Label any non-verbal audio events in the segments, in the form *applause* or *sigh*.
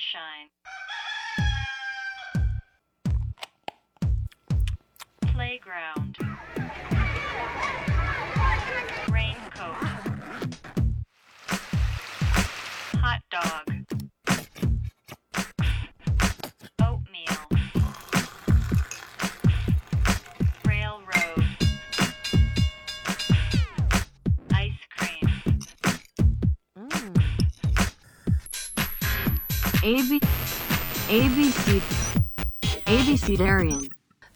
shine. Playground. A B A B C A B C Darian。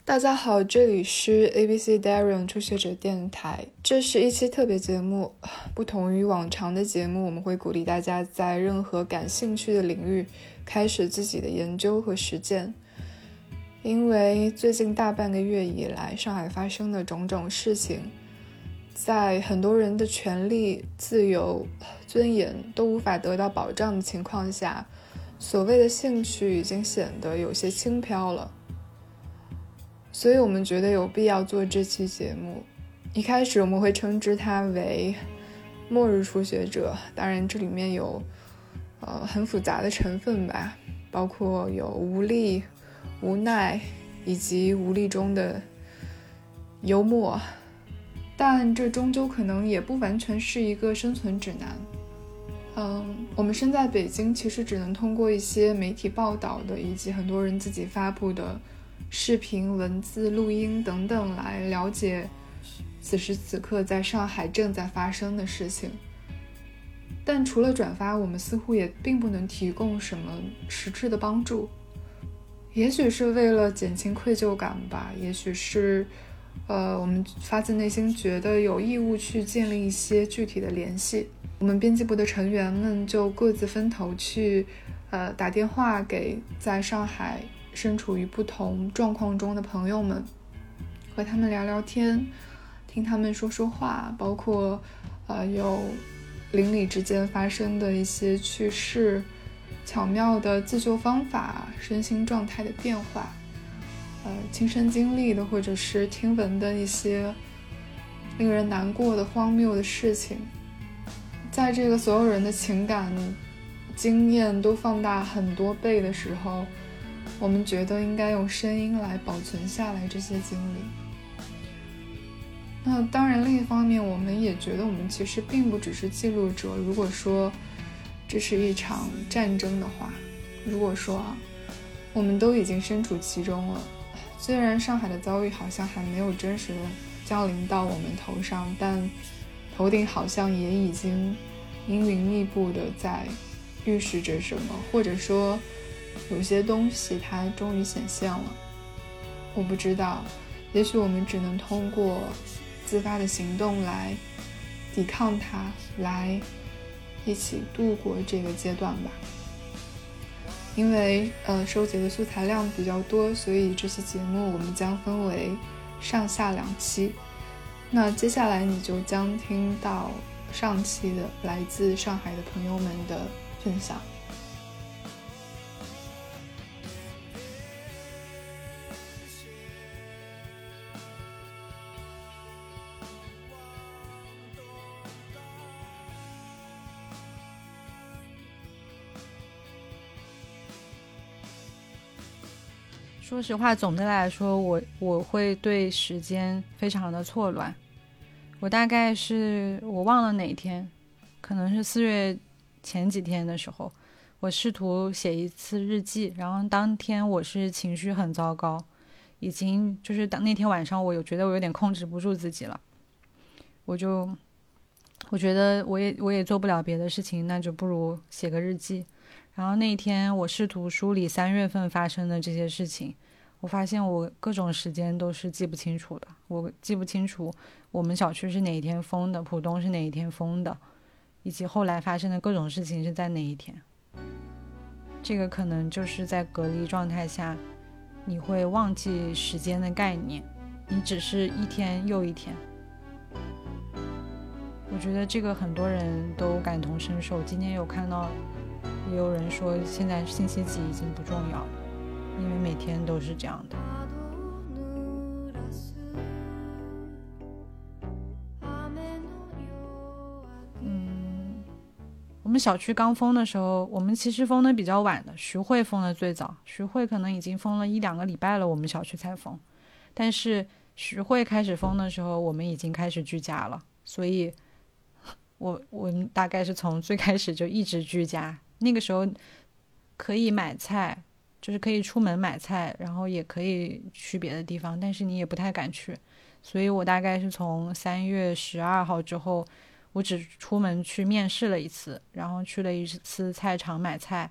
大家好，这里是 ABC Darian 初学者电台，这是一期特别节目。*sighs* 不同于往常的节目，我们会鼓励大家在任何感兴趣的领域开始自己的研究和实践。因为最近大半个月以来，上海发生的种种事情，在很多人的权利、自由、尊严都无法得到保障的情况下，所谓的兴趣已经显得有些轻飘了。所以我们觉得有必要做这期节目。一开始我们会称之它为“末日初学者”，当然这里面有呃很复杂的成分吧，包括有无力、无奈以及无力中的幽默。但这终究可能也不完全是一个生存指南。嗯，我们身在北京，其实只能通过一些媒体报道的，以及很多人自己发布的。视频、文字、录音等等来了解此时此刻在上海正在发生的事情，但除了转发，我们似乎也并不能提供什么实质的帮助。也许是为了减轻愧疚感吧，也许是，呃，我们发自内心觉得有义务去建立一些具体的联系。我们编辑部的成员们就各自分头去，呃，打电话给在上海。身处于不同状况中的朋友们，和他们聊聊天，听他们说说话，包括，呃，有邻里之间发生的一些趣事，巧妙的自救方法，身心状态的变化，呃，亲身经历的或者是听闻的一些令人难过的荒谬的事情，在这个所有人的情感经验都放大很多倍的时候。我们觉得应该用声音来保存下来这些经历。那当然，另一方面，我们也觉得我们其实并不只是记录者。如果说这是一场战争的话，如果说啊，我们都已经身处其中了，虽然上海的遭遇好像还没有真实的降临到我们头上，但头顶好像也已经阴云密布的在预示着什么，或者说。有些东西它终于显现了，我不知道，也许我们只能通过自发的行动来抵抗它，来一起度过这个阶段吧。因为呃收集的素材量比较多，所以这期节目我们将分为上下两期。那接下来你就将听到上期的来自上海的朋友们的分享。说实话，总的来说，我我会对时间非常的错乱。我大概是我忘了哪天，可能是四月前几天的时候，我试图写一次日记，然后当天我是情绪很糟糕，已经就是当那天晚上，我有觉得我有点控制不住自己了，我就我觉得我也我也做不了别的事情，那就不如写个日记。然后那一天，我试图梳理三月份发生的这些事情。我发现我各种时间都是记不清楚的，我记不清楚我们小区是哪一天封的，浦东是哪一天封的，以及后来发生的各种事情是在哪一天。这个可能就是在隔离状态下，你会忘记时间的概念，你只是一天又一天。我觉得这个很多人都感同身受。今天有看到，也有人说现在信息级已经不重要。因为每天都是这样的。嗯，我们小区刚封的时候，我们其实封的比较晚的，徐汇封的最早，徐汇可能已经封了一两个礼拜了，我们小区才封。但是徐汇开始封的时候，我们已经开始居家了，所以，我我们大概是从最开始就一直居家。那个时候可以买菜，就是可以出门买菜，然后也可以去别的地方，但是你也不太敢去。所以我大概是从三月十二号之后。我只出门去面试了一次，然后去了一次菜场买菜，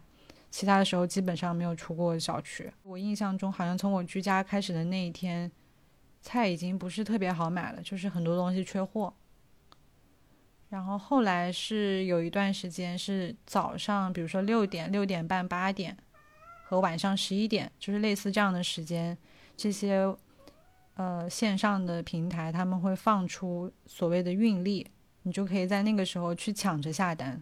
其他的时候基本上没有出过小区。我印象中，好像从我居家开始的那一天，菜已经不是特别好买了，就是很多东西缺货。然后后来是有一段时间是早上，比如说六点、六点半、八点和晚上十一点，就是类似这样的时间，这些呃线上的平台他们会放出所谓的运力。你就可以在那个时候去抢着下单，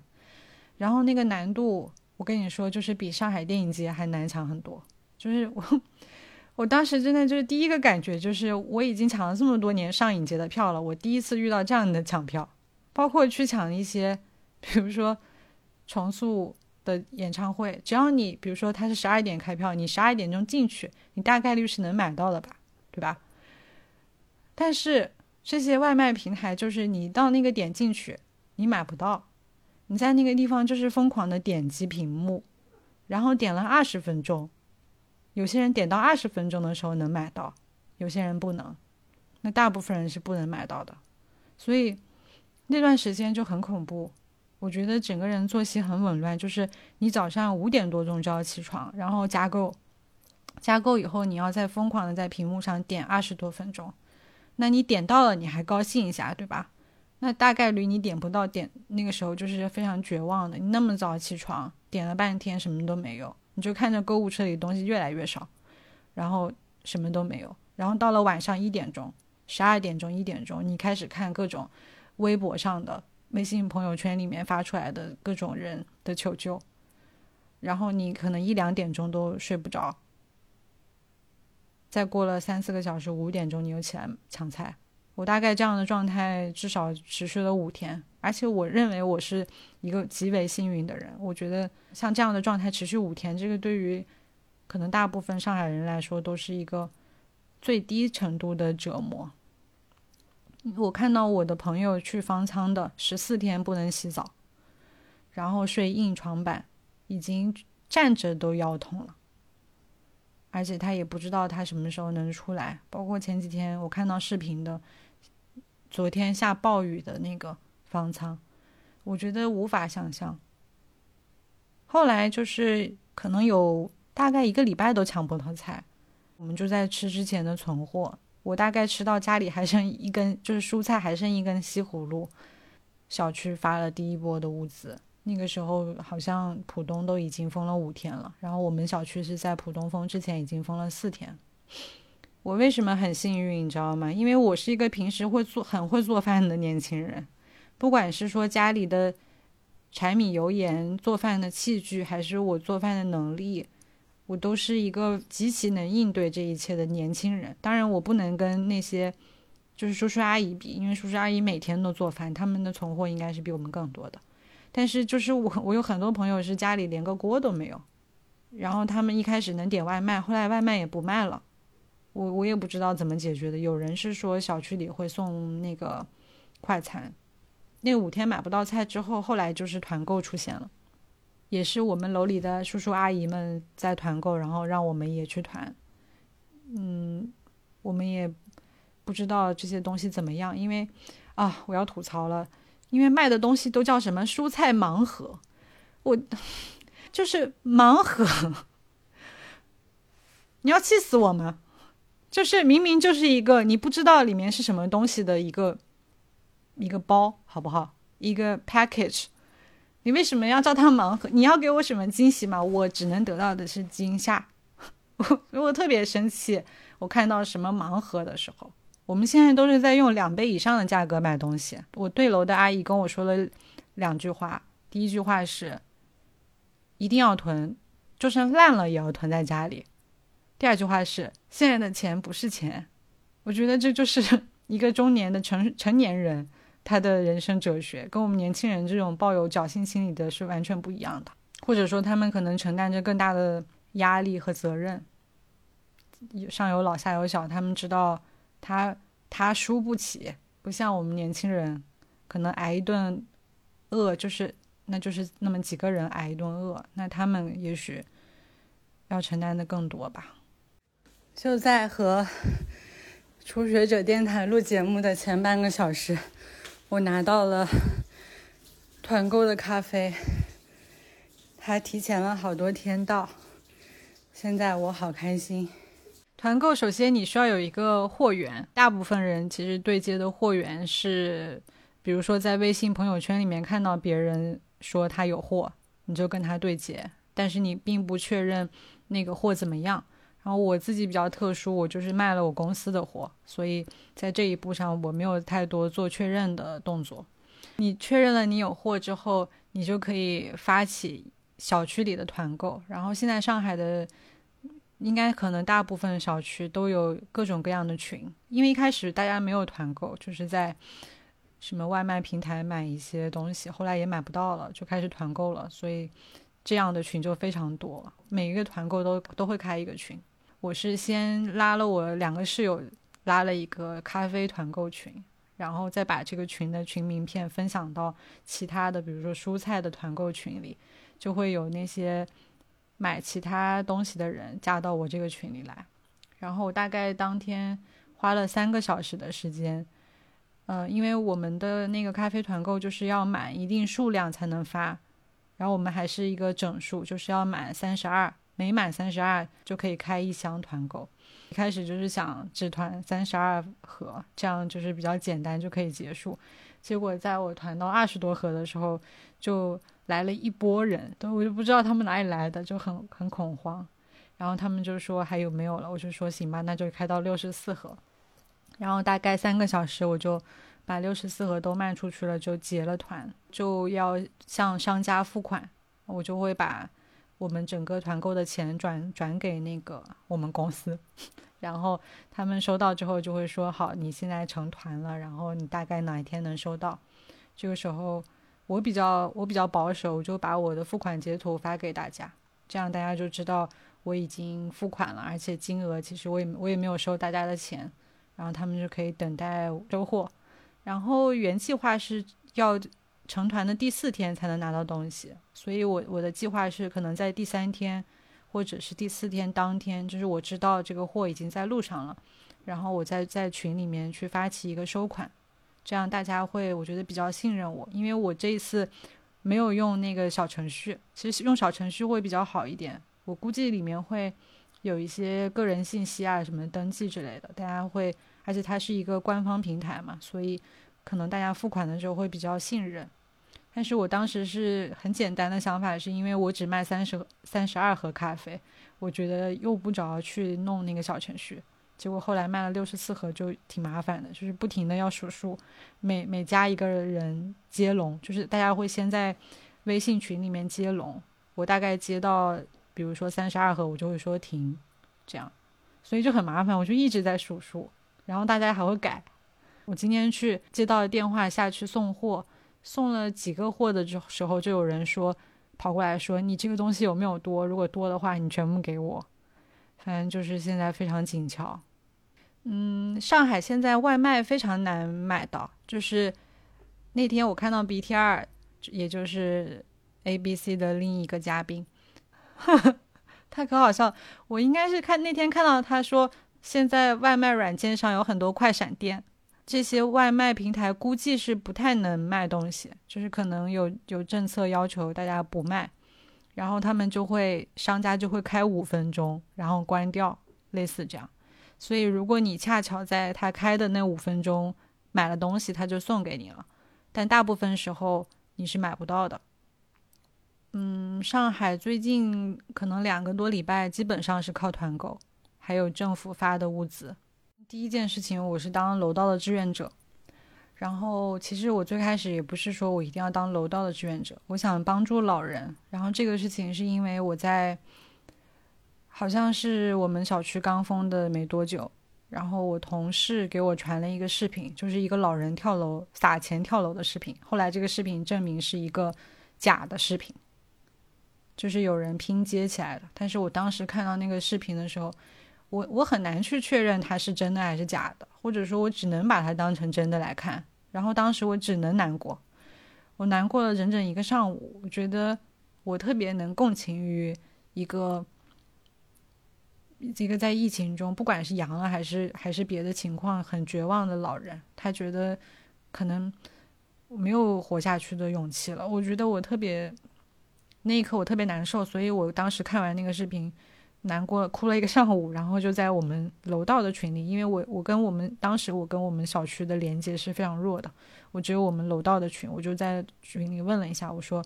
然后那个难度，我跟你说，就是比上海电影节还难抢很多。就是我，*laughs* 我当时真的就是第一个感觉，就是我已经抢了这么多年上影节的票了，我第一次遇到这样的抢票，包括去抢一些，比如说重塑的演唱会，只要你比如说他是十二点开票，你十二点钟进去，你大概率是能买到的吧，对吧？但是。这些外卖平台就是你到那个点进去，你买不到，你在那个地方就是疯狂的点击屏幕，然后点了二十分钟，有些人点到二十分钟的时候能买到，有些人不能，那大部分人是不能买到的，所以那段时间就很恐怖，我觉得整个人作息很紊乱，就是你早上五点多钟就要起床，然后加购，加购以后你要再疯狂的在屏幕上点二十多分钟。那你点到了，你还高兴一下，对吧？那大概率你点不到，点那个时候就是非常绝望的。你那么早起床，点了半天什么都没有，你就看着购物车里东西越来越少，然后什么都没有。然后到了晚上一点钟、十二点钟、一点钟，你开始看各种微博上的、微信朋友圈里面发出来的各种人的求救，然后你可能一两点钟都睡不着。再过了三四个小时，五点钟你又起来抢菜。我大概这样的状态至少持续了五天，而且我认为我是一个极为幸运的人。我觉得像这样的状态持续五天，这个对于可能大部分上海人来说都是一个最低程度的折磨。我看到我的朋友去方舱的十四天不能洗澡，然后睡硬床板，已经站着都腰痛了。而且他也不知道他什么时候能出来。包括前几天我看到视频的，昨天下暴雨的那个方舱，我觉得无法想象。后来就是可能有大概一个礼拜都抢不到菜，我们就在吃之前的存货。我大概吃到家里还剩一根，就是蔬菜还剩一根西葫芦。小区发了第一波的物资。那个时候好像浦东都已经封了五天了，然后我们小区是在浦东封之前已经封了四天。我为什么很幸运，你知道吗？因为我是一个平时会做很会做饭的年轻人，不管是说家里的柴米油盐做饭的器具，还是我做饭的能力，我都是一个极其能应对这一切的年轻人。当然，我不能跟那些就是叔叔阿姨比，因为叔叔阿姨每天都做饭，他们的存货应该是比我们更多的。但是就是我，我有很多朋友是家里连个锅都没有，然后他们一开始能点外卖，后来外卖也不卖了，我我也不知道怎么解决的。有人是说小区里会送那个快餐，那五天买不到菜之后，后来就是团购出现了，也是我们楼里的叔叔阿姨们在团购，然后让我们也去团。嗯，我们也不知道这些东西怎么样，因为啊，我要吐槽了。因为卖的东西都叫什么蔬菜盲盒，我就是盲盒，*laughs* 你要气死我吗？就是明明就是一个你不知道里面是什么东西的一个一个包，好不好？一个 package，你为什么要叫它盲盒？你要给我什么惊喜吗？我只能得到的是惊吓，*laughs* 我我特别生气，我看到什么盲盒的时候。我们现在都是在用两倍以上的价格买东西。我对楼的阿姨跟我说了两句话，第一句话是一定要囤，就算烂了也要囤在家里。第二句话是现在的钱不是钱。我觉得这就是 *laughs* 一个中年的成成年人他的人生哲学，跟我们年轻人这种抱有侥幸心理的是完全不一样的。或者说，他们可能承担着更大的压力和责任，上有老下有小，他们知道他他输不起，不像我们年轻人，可能挨一顿饿就是那就是那么几个人挨一顿饿，那他们也许要承担的更多吧。就在和初学者电台录节目的前半个小时，我拿到了 *laughs* 团购的咖啡。他提前了好多天到，现在我好开心。团购首先你需要有一个货源，大部分人其实对接的货源是，比如说在微信朋友圈里面看到别人说他有货，你就跟他对接，但是你并不确认那个货怎么样。然后我自己比较特殊，我就是卖了我公司的货，所以在这一步上我没有太多做确认的动作。你确认了你有货之后，你就可以发起。小区里的团购，然后现在上海的应该可能大部分小区都有各种各样的群，因为一开始大家没有团购，就是在什么外卖平台买一些东西，后来也买不到了，就开始团购了，所以这样的群就非常多，每一个团购都都会开一个群。我是先拉了我两个室友，拉了一个咖啡团购群，然后再把这个群的群名片分享到其他的，比如说蔬菜的团购群里。就会有那些买其他东西的人加到我这个群里来，然后我大概当天花了三个小时的时间，嗯，因为我们的那个咖啡团购就是要满一定数量才能发，然后我们还是一个整数，就是要满三十二，每满三十二就可以开一箱团购。一开始就是想只团三十二盒，这样就是比较简单就可以结束，结果在我团到二十多盒的时候就。来了一波人，都我就不知道他们哪里来的，就很很恐慌。然后他们就说还有没有了，我就说行吧，那就开到六十四盒。然后大概三个小时，我就把六十四盒都卖出去了，就结了团，就要向商家付款。我就会把我们整个团购的钱转转给那个我们公司，*laughs* 然后他们收到之后就会说好，你现在成团了，然后你大概哪一天能收到？这个时候。我比较我比较保守，我就把我的付款截图发给大家，这样大家就知道我已经付款了，而且金额其实我也我也没有收大家的钱，然后他们就可以等待收货。然后原计划是要成团的第四天才能拿到东西，所以我我的计划是可能在第三天或者是第四天当天，就是我知道这个货已经在路上了，然后我再在群里面去发起一个收款。这样大家会，我觉得比较信任我，因为我这一次没有用那个小程序，其实用小程序会比较好一点。我估计里面会有一些个人信息啊，什么登记之类的，大家会，而且它是一个官方平台嘛，所以可能大家付款的时候会比较信任。但是我当时是很简单的想法，是因为我只卖三十三十二盒咖啡，我觉得用不着去弄那个小程序。结果后来卖了六十四盒，就挺麻烦的，就是不停的要数数，每每加一个人接龙，就是大家会先在微信群里面接龙，我大概接到比如说三十二盒，我就会说停，这样，所以就很麻烦，我就一直在数数，然后大家还会改。我今天去接到电话下去送货，送了几个货的时候，就有人说跑过来说你这个东西有没有多？如果多的话，你全部给我。反正就是现在非常紧俏。嗯，上海现在外卖非常难买到。就是那天我看到 BTR，，也就是 ABC 的另一个嘉宾，*laughs* 他可好笑。我应该是看那天看到他说，现在外卖软件上有很多快闪店，这些外卖平台估计是不太能卖东西，就是可能有有政策要求大家不卖，然后他们就会商家就会开五分钟，然后关掉，类似这样。所以，如果你恰巧在他开的那五分钟买了东西，他就送给你了。但大部分时候你是买不到的。嗯，上海最近可能两个多礼拜基本上是靠团购，还有政府发的物资。第一件事情，我是当楼道的志愿者。然后，其实我最开始也不是说我一定要当楼道的志愿者，我想帮助老人。然后这个事情是因为我在。好像是我们小区刚封的没多久，然后我同事给我传了一个视频，就是一个老人跳楼撒钱跳楼的视频。后来这个视频证明是一个假的视频，就是有人拼接起来的。但是我当时看到那个视频的时候，我我很难去确认它是真的还是假的，或者说我只能把它当成真的来看。然后当时我只能难过，我难过了整整一个上午。我觉得我特别能共情于一个。一个在疫情中，不管是阳了还是还是别的情况，很绝望的老人，他觉得可能没有活下去的勇气了。我觉得我特别那一刻我特别难受，所以我当时看完那个视频，难过了哭了一个上午，然后就在我们楼道的群里，因为我我跟我们当时我跟我们小区的连接是非常弱的，我只有我们楼道的群，我就在群里问了一下，我说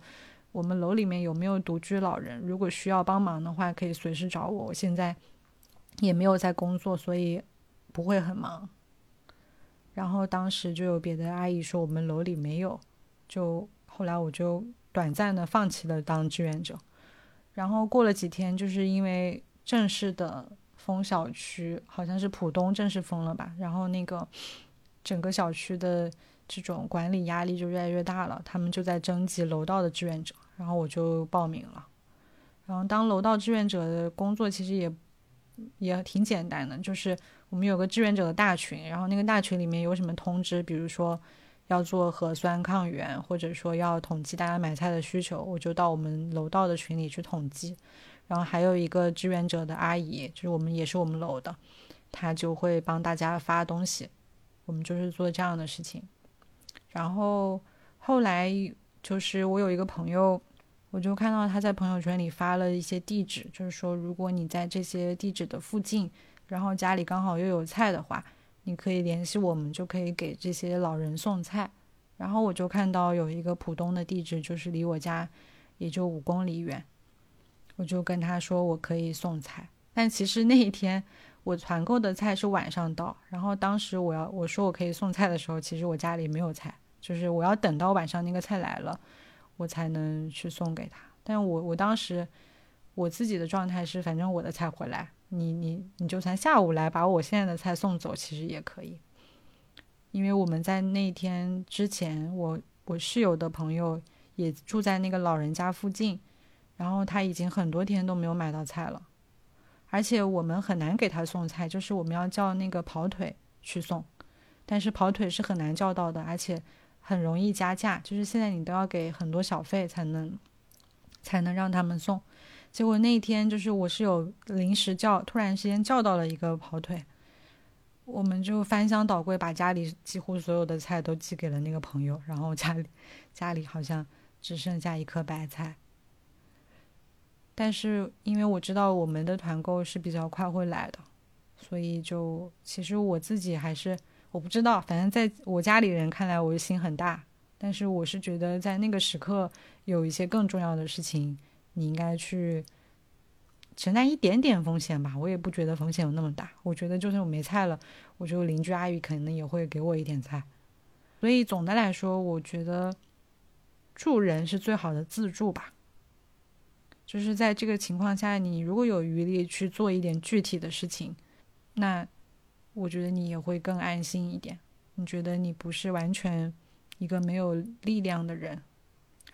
我们楼里面有没有独居老人，如果需要帮忙的话，可以随时找我，我现在。也没有在工作，所以不会很忙。然后当时就有别的阿姨说我们楼里没有，就后来我就短暂的放弃了当志愿者。然后过了几天，就是因为正式的封小区，好像是浦东正式封了吧。然后那个整个小区的这种管理压力就越来越大了，他们就在征集楼道的志愿者，然后我就报名了。然后当楼道志愿者的工作其实也。也挺简单的，就是我们有个志愿者的大群，然后那个大群里面有什么通知，比如说要做核酸抗原，或者说要统计大家买菜的需求，我就到我们楼道的群里去统计。然后还有一个志愿者的阿姨，就是我们也是我们楼的，她就会帮大家发东西。我们就是做这样的事情。然后后来就是我有一个朋友。我就看到他在朋友圈里发了一些地址，就是说，如果你在这些地址的附近，然后家里刚好又有菜的话，你可以联系我们，就可以给这些老人送菜。然后我就看到有一个浦东的地址，就是离我家也就五公里远，我就跟他说我可以送菜。但其实那一天我团购的菜是晚上到，然后当时我要我说我可以送菜的时候，其实我家里没有菜，就是我要等到晚上那个菜来了。我才能去送给他，但我我当时我自己的状态是，反正我的菜回来，你你你就算下午来把我现在的菜送走，其实也可以。因为我们在那天之前，我我室友的朋友也住在那个老人家附近，然后他已经很多天都没有买到菜了，而且我们很难给他送菜，就是我们要叫那个跑腿去送，但是跑腿是很难叫到的，而且。很容易加价，就是现在你都要给很多小费才能才能让他们送。结果那一天就是我是有临时叫，突然之间叫到了一个跑腿，我们就翻箱倒柜把家里几乎所有的菜都寄给了那个朋友，然后家里家里好像只剩下一颗白菜。但是因为我知道我们的团购是比较快会来的，所以就其实我自己还是。我不知道，反正在我家里人看来，我心很大。但是我是觉得，在那个时刻，有一些更重要的事情，你应该去承担一点点风险吧。我也不觉得风险有那么大。我觉得，就算我没菜了，我觉得邻居阿姨可能也会给我一点菜。所以总的来说，我觉得助人是最好的自助吧。就是在这个情况下，你如果有余力去做一点具体的事情，那。我觉得你也会更安心一点。你觉得你不是完全一个没有力量的人，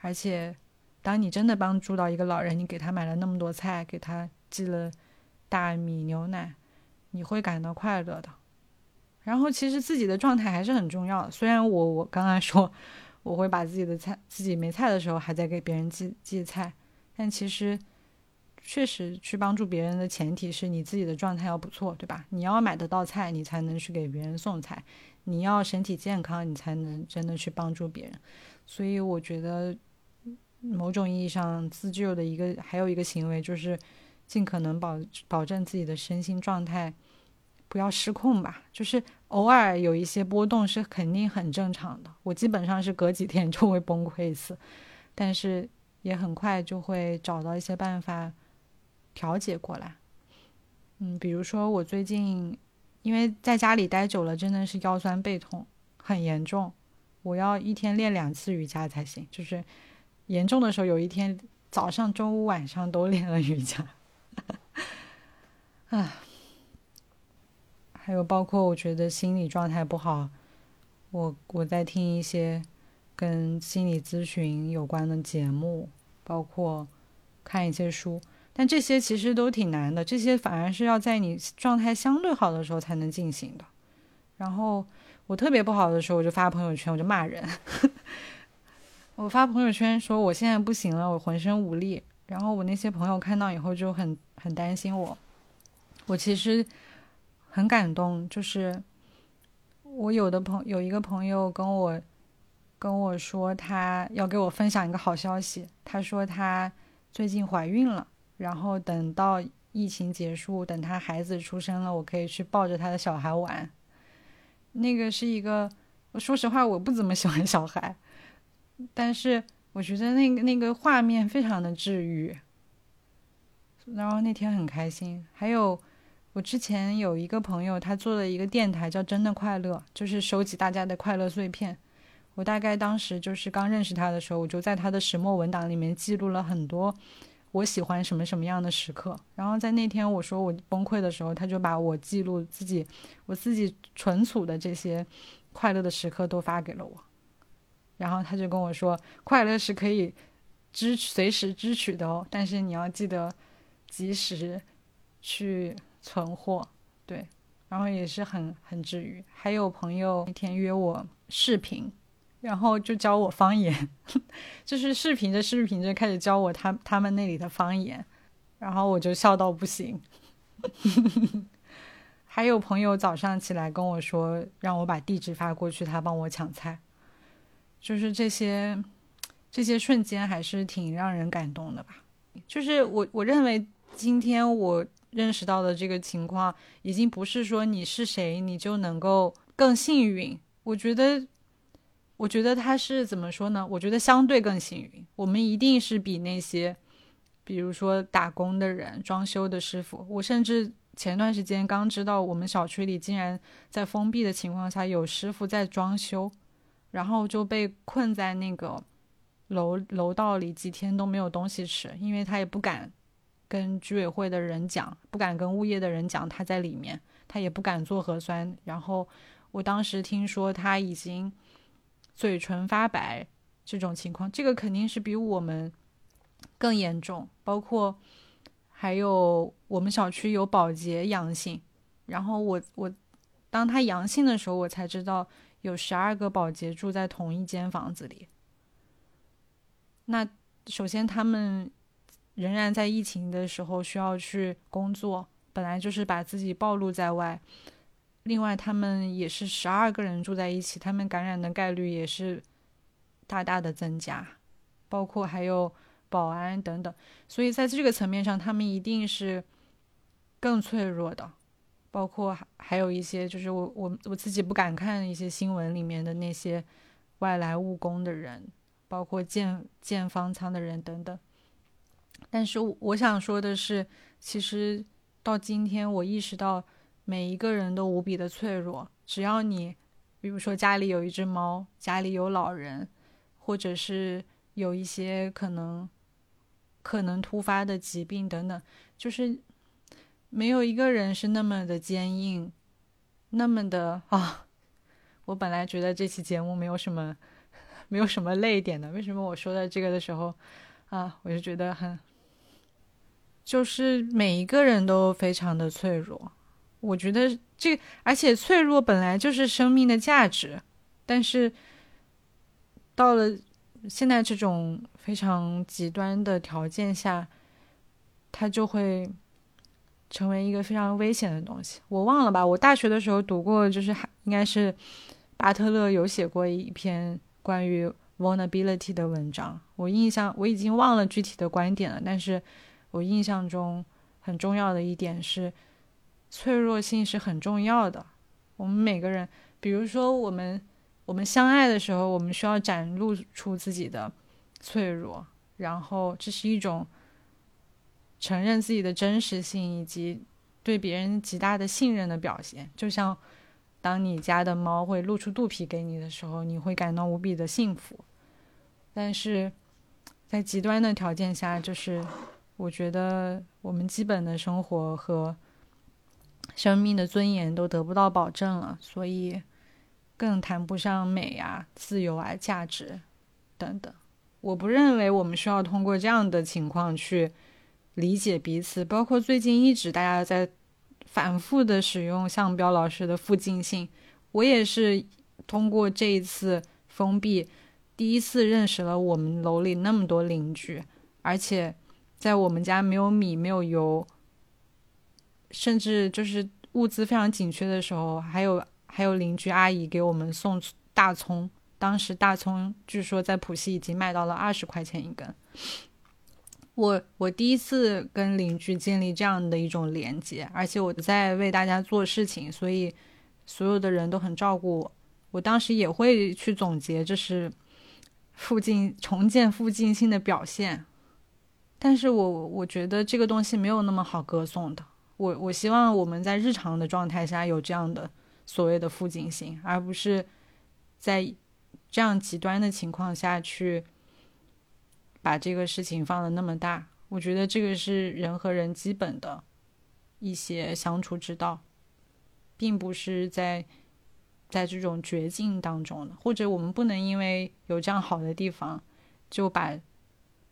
而且，当你真的帮助到一个老人，你给他买了那么多菜，给他寄了大米牛奶，你会感到快乐的。然后，其实自己的状态还是很重要的。虽然我我刚刚说我会把自己的菜，自己没菜的时候还在给别人寄寄菜，但其实。确实，去帮助别人的前提是你自己的状态要不错，对吧？你要买得到菜，你才能去给别人送菜；你要身体健康，你才能真的去帮助别人。所以，我觉得某种意义上自救的一个还有一个行为，就是尽可能保保证自己的身心状态不要失控吧。就是偶尔有一些波动是肯定很正常的。我基本上是隔几天 *laughs* 就会崩溃一次，但是也很快就会找到一些办法。调节过来，嗯，比如说我最近因为在家里待久了，真的是腰酸背痛很严重，我要一天练两次瑜伽才行。就是严重的时候，有一天早上、中午、晚上都练了瑜伽。啊，还有包括我觉得心理状态不好，我我在听一些跟心理咨询有关的节目，包括看一些书，但这些其实都挺难的，这些反而是要在你状态相对好的时候才能进行的。然后我特别不好的时候，我就发朋友圈，我就骂人。我发朋友圈说我现在不行了，我浑身无力。然后我那些朋友看到以后就很很担心我。我其实很感动，就是我有的朋有一个朋友跟我跟我说，他要给我分享一个好消息。他说他最近怀孕了，然后等到疫情结束，等他孩子出生了，我可以去抱着他的小孩玩。那个是一个，说实话，我不怎么喜欢小孩，但是我觉得那个那个画面非常的治愈。然后那天很开心，还有。我之前有一个朋友，他做了一个电台，叫“真的快乐”，就是收集大家的快乐碎片。我大概当时就是刚认识他的时候，我就在他的石墨文档里面记录了很多我喜欢什么什么样的时刻。然后在那天我说我崩溃的时候，他就把我记录自己我自己存储的这些快乐的时刻都发给了我。然后他就跟我说，快乐是可以支随时支取的哦，但是你要记得及时去。存货，对，然后也是很很治愈。还有朋友那天约我视频，然后就教我方言，*laughs* 就是视频着视频着开始教我他他们那里的方言，然后我就笑到不行。*laughs* 还有朋友早上起来跟我说，让我把地址发过去，他帮我抢菜，就是这些这些瞬间还是挺让人感动的吧。就是我我认为今天我。认识到的这个情况，已经不是说你是谁，你就能够更幸运。我觉得，我觉得他是怎么说呢？我觉得相对更幸运。我们一定是比那些，比如说打工的人、装修的师傅。我甚至前段时间刚知道，我们小区里竟然在封闭的情况下有师傅在装修，然后就被困在那个楼楼道里几天都没有东西吃，因为他也不敢。跟居委会的人讲，不敢跟物业的人讲他在里面，他也不敢做核酸。然后我当时听说他已经嘴唇发白这种情况，这个肯定是比我们更严重。包括还有我们小区有保洁阳性，然后我我当他阳性的时候，我才知道有十二个保洁住在同一间房子里。那首先他们。仍然在疫情的时候需要去工作，本来就是把自己暴露在外。另外，他们也是十二个人住在一起，他们感染的概率也是大大的增加，包括还有保安等等。所以在这个层面上，他们一定是更脆弱的。包括还还有一些，就是我我我自己不敢看一些新闻里面的那些外来务工的人，包括建建方舱的人等等。但是我想说的是，其实到今天，我意识到每一个人都无比的脆弱。只要你，比如说家里有一只猫，家里有老人，或者是有一些可能可能突发的疾病等等，就是没有一个人是那么的坚硬，那么的啊。*laughs* 我本来觉得这期节目没有什么 *laughs* 没有什么泪点的，为什么我说到这个的时候啊，我就觉得很。就是每一个人都非常的脆弱，我觉得这而且脆弱本来就是生命的价值，但是到了现在这种非常极端的条件下，它就会成为一个非常危险的东西。我忘了吧，我大学的时候读过，就是还应该是巴特勒有写过一篇关于 vulnerability 的文章，我印象我已经忘了具体的观点了，但是。我印象中很重要的一点是，脆弱性是很重要的。我们每个人，比如说我们我们相爱的时候，我们需要展露出自己的脆弱，然后这是一种承认自己的真实性以及对别人极大的信任的表现。就像当你家的猫会露出肚皮给你的时候，你会感到无比的幸福。但是在极端的条件下，就是。我觉得我们基本的生活和生命的尊严都得不到保证了，所以更谈不上美啊、自由啊、价值等等。我不认为我们需要通过这样的情况去理解彼此。包括最近一直大家在反复的使用向彪老师的附近性，我也是通过这一次封闭，第一次认识了我们楼里那么多邻居，而且在我们家没有米、没有油。甚至就是物资非常紧缺的时候，还有还有邻居阿姨给我们送大葱。当时大葱据说在浦西已经卖到了二十块钱一根。我我第一次跟邻居建立这样的一种连接，而且我在为大家做事情，所以所有的人都很照顾我。我当时也会去总结，这是附近重建附近性的表现。但是我我觉得这个东西没有那么好歌颂的。我我希望我们在日常的状态下有这样的所谓的附近性，而不是在这样极端的情况下去把这个事情放的那么大。我觉得这个是人和人基本的一些相处之道，并不是在在这种绝境当中的，或者我们不能因为有这样好的地方就把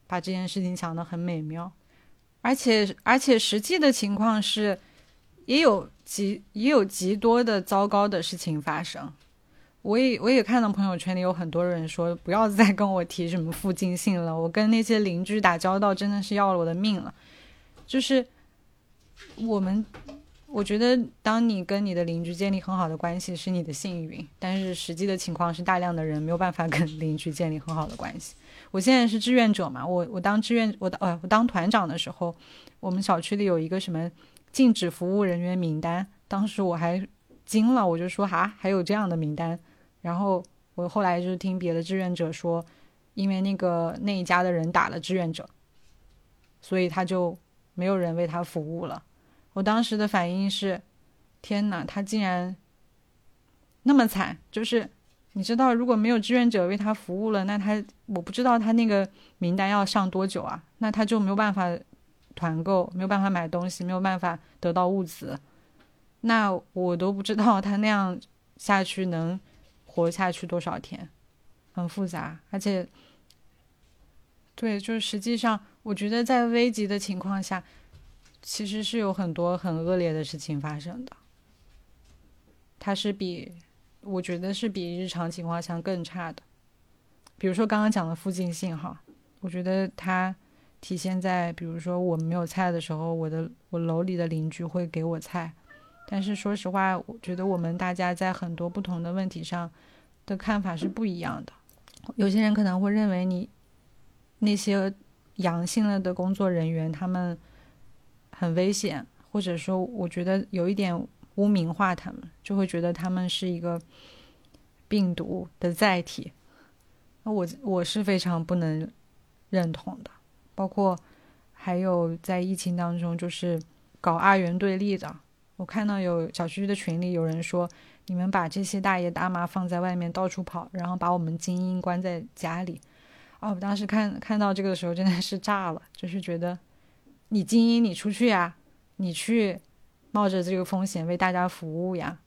把这件事情想得很美妙。而且，而且实际的情况是，也有极也有极多的糟糕的事情发生。我也我也看到朋友圈里有很多人说，不要再跟我提什么附近性了，我跟那些邻居打交道真的是要了我的命了。就是我们。我觉得，当你跟你的邻居建立很好的关系是你的幸运，但是实际的情况是，大量的人没有办法跟邻居建立很好的关系。我现在是志愿者嘛，我我当志愿，我呃我当团长的时候，我们小区里有一个什么禁止服务人员名单，当时我还惊了，我就说哈，还有这样的名单。然后我后来就是听别的志愿者说，因为那个那一家的人打了志愿者，所以他就没有人为他服务了。我当时的反应是：天哪，他竟然那么惨！就是你知道，如果没有志愿者为他服务了，那他我不知道他那个名单要上多久啊？那他就没有办法团购，没有办法买东西，没有办法得到物资。那我都不知道他那样下去能活下去多少天，很复杂。而且，对，就是实际上，我觉得在危急的情况下。其实是有很多很恶劣的事情发生的，它是比我觉得是比日常情况下更差的。比如说刚刚讲的附近性哈，我觉得它体现在比如说我没有菜的时候，我的我楼里的邻居会给我菜，但是说实话，我觉得我们大家在很多不同的问题上的看法是不一样的。有些人可能会认为你那些阳性了的工作人员他们。很危险，或者说，我觉得有一点污名化他们，就会觉得他们是一个病毒的载体。那我我是非常不能认同的。包括还有在疫情当中，就是搞二元对立的。我看到有小区的群里有人说：“你们把这些大爷大妈放在外面到处跑，然后把我们精英关在家里。”哦，我当时看看到这个的时候真的是炸了，就是觉得。你精英，你出去呀，你去冒着这个风险为大家服务呀，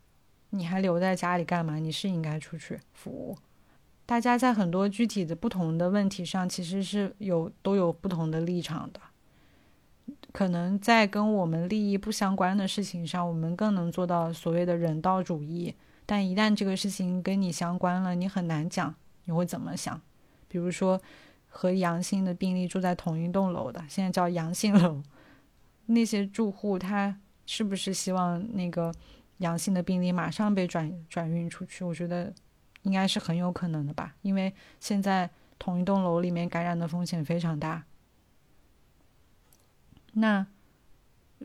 你还留在家里干嘛？你是应该出去服务。大家在很多具体的不同的问题上，其实是有都有不同的立场的。可能在跟我们利益不相关的事情上，我们更能做到所谓的人道主义。但一旦这个事情跟你相关了，你很难讲你会怎么想。比如说。和阳性的病例住在同一栋楼的，现在叫阳性楼，那些住户他是不是希望那个阳性的病例马上被转转运出去？我觉得应该是很有可能的吧，因为现在同一栋楼里面感染的风险非常大。那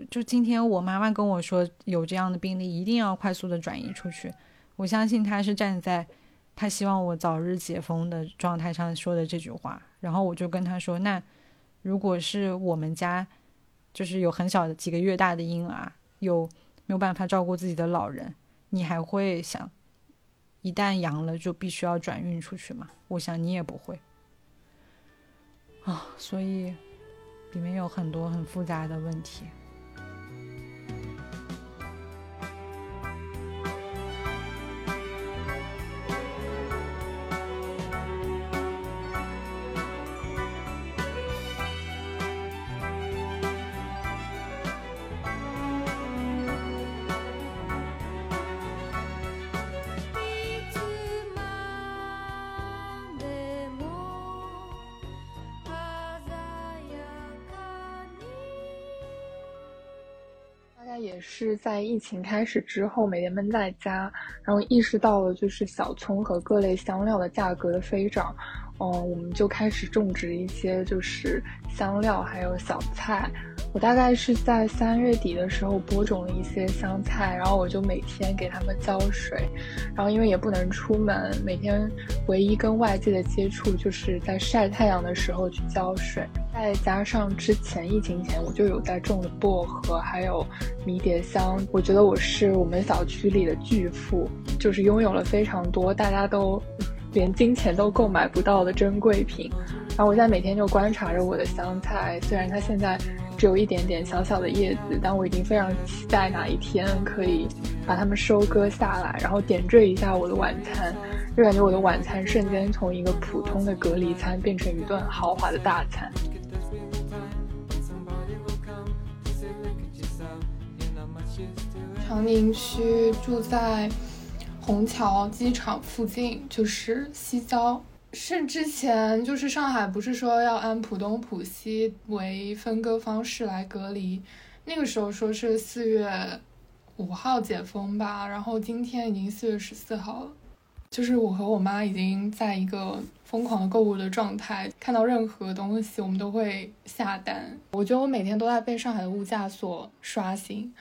就今天我妈妈跟我说有这样的病例，一定要快速的转移出去。我相信她是站在。他希望我早日解封的状态上说的这句话，然后我就跟他说：“那如果是我们家，就是有很小的几个月大的婴儿，有没有办法照顾自己的老人，你还会想一旦阳了就必须要转运出去吗？我想你也不会啊，所以里面有很多很复杂的问题。也是在疫情开始之后，每天闷在家，然后意识到了就是小葱和各类香料的价格的飞涨，嗯，我们就开始种植一些就是香料还有小菜。我大概是在三月底的时候播种了一些香菜，然后我就每天给它们浇水，然后因为也不能出门，每天唯一跟外界的接触就是在晒太阳的时候去浇水。再加上之前疫情前我就有在种的薄荷，还有迷迭香，我觉得我是我们小区里的巨富，就是拥有了非常多大家都连金钱都购买不到的珍贵品。然后我现在每天就观察着我的香菜，虽然它现在只有一点点小小的叶子，但我已经非常期待哪一天可以把它们收割下来，然后点缀一下我的晚餐，就感觉我的晚餐瞬间从一个普通的隔离餐变成一顿豪华的大餐。长宁区住在虹桥机场附近，就是西郊。是之前就是上海不是说要按浦东浦西为分割方式来隔离，那个时候说是四月五号解封吧，然后今天已经四月十四号了。就是我和我妈已经在一个疯狂的购物的状态，看到任何东西我们都会下单。我觉得我每天都在被上海的物价所刷新。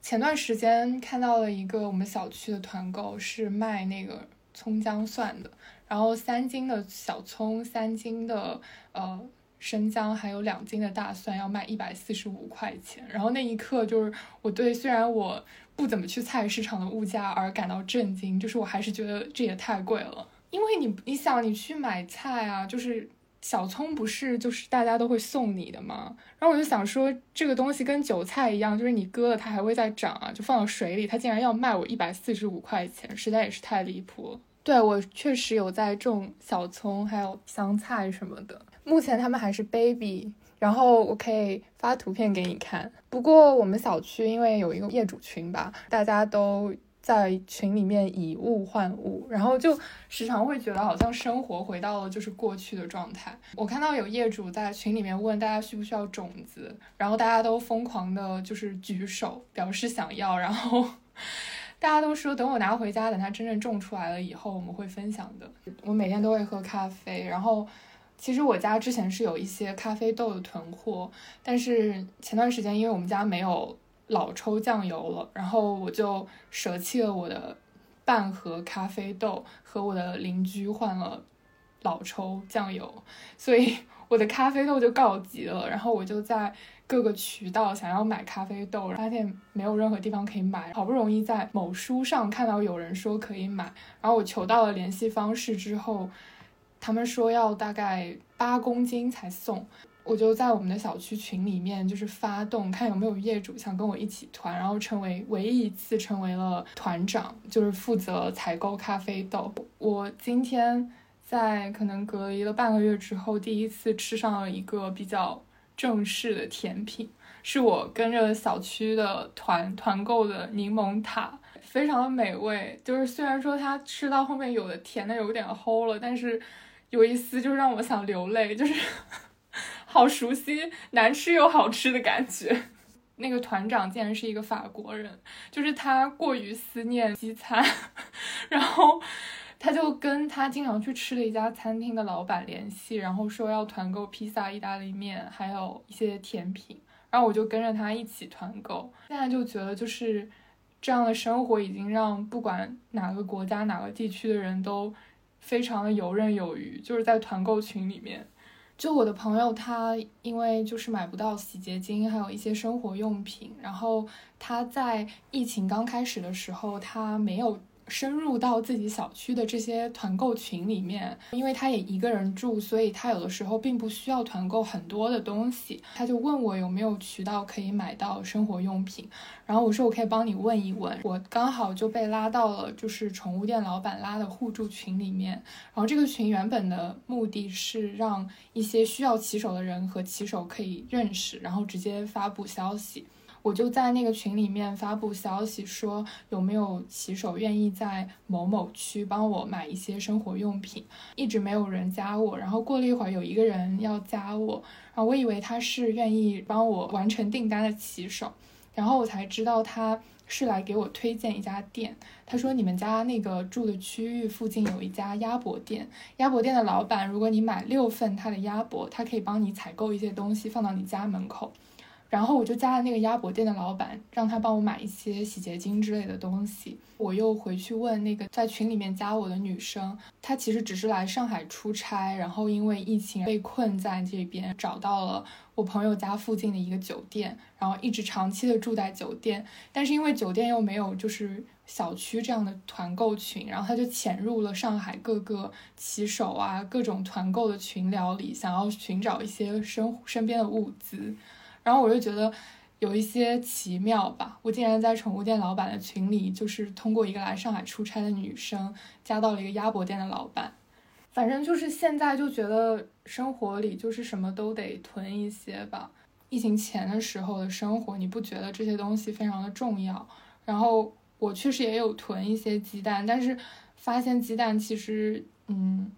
前段时间看到了一个我们小区的团购，是卖那个葱姜蒜的，然后三斤的小葱、三斤的呃生姜，还有两斤的大蒜要卖一百四十五块钱。然后那一刻就是我对虽然我不怎么去菜市场的物价而感到震惊，就是我还是觉得这也太贵了。因为你你想你去买菜啊，就是小葱不是就是大家都会送你的吗？然后我就想说，这个东西跟韭菜一样，就是你割了它还会再长啊，就放到水里，它竟然要卖我一百四十五块钱，实在也是太离谱了。对我确实有在种小葱，还有香菜什么的，目前它们还是 baby，然后我可以发图片给你看。不过我们小区因为有一个业主群吧，大家都。在群里面以物换物，然后就时常会觉得好像生活回到了就是过去的状态。我看到有业主在群里面问大家需不需要种子，然后大家都疯狂的就是举手表示想要，然后 *laughs* 大家都说等我拿回家，等它真正种出来了以后我们会分享的。我每天都会喝咖啡，然后其实我家之前是有一些咖啡豆的囤货，但是前段时间因为我们家没有。老抽酱油了，然后我就舍弃了我的半盒咖啡豆，和我的邻居换了老抽酱油，所以我的咖啡豆就告急了。然后我就在各个渠道想要买咖啡豆，发现没有任何地方可以买。好不容易在某书上看到有人说可以买，然后我求到了联系方式之后，他们说要大概八公斤才送。我就在我们的小区群里面，就是发动看有没有业主想跟我一起团，然后成为唯一一次成为了团长，就是负责采购咖啡豆。我今天在可能隔离了半个月之后，第一次吃上了一个比较正式的甜品，是我跟着小区的团团购的柠檬塔，非常的美味。就是虽然说它吃到后面有的甜的有点齁了，但是有一丝就是让我想流泪，就是。好熟悉难吃又好吃的感觉。*laughs* 那个团长竟然是一个法国人，就是他过于思念西餐，*laughs* 然后他就跟他经常去吃的一家餐厅的老板联系，然后说要团购披萨、意大利面，还有一些甜品。然后我就跟着他一起团购。现在就觉得就是这样的生活已经让不管哪个国家、哪个地区的人都非常的游刃有余，就是在团购群里面。就我的朋友，他因为就是买不到洗洁精，还有一些生活用品，然后他在疫情刚开始的时候，他没有。深入到自己小区的这些团购群里面，因为他也一个人住，所以他有的时候并不需要团购很多的东西。他就问我有没有渠道可以买到生活用品，然后我说我可以帮你问一问。我刚好就被拉到了就是宠物店老板拉的互助群里面，然后这个群原本的目的是让一些需要骑手的人和骑手可以认识，然后直接发布消息。我就在那个群里面发布消息，说有没有骑手愿意在某某区帮我买一些生活用品，一直没有人加我。然后过了一会儿，有一个人要加我，然后我以为他是愿意帮我完成订单的骑手，然后我才知道他是来给我推荐一家店。他说你们家那个住的区域附近有一家鸭脖店，鸭脖店的老板，如果你买六份他的鸭脖，他可以帮你采购一些东西放到你家门口。然后我就加了那个鸭脖店的老板，让他帮我买一些洗洁精之类的东西。我又回去问那个在群里面加我的女生，她其实只是来上海出差，然后因为疫情被困在这边，找到了我朋友家附近的一个酒店，然后一直长期的住在酒店。但是因为酒店又没有就是小区这样的团购群，然后他就潜入了上海各个骑手啊各种团购的群聊里，想要寻找一些身身边的物资。然后我就觉得有一些奇妙吧，我竟然在宠物店老板的群里，就是通过一个来上海出差的女生加到了一个鸭脖店的老板。反正就是现在就觉得生活里就是什么都得囤一些吧。疫情前的时候的生活，你不觉得这些东西非常的重要？然后我确实也有囤一些鸡蛋，但是发现鸡蛋其实，嗯。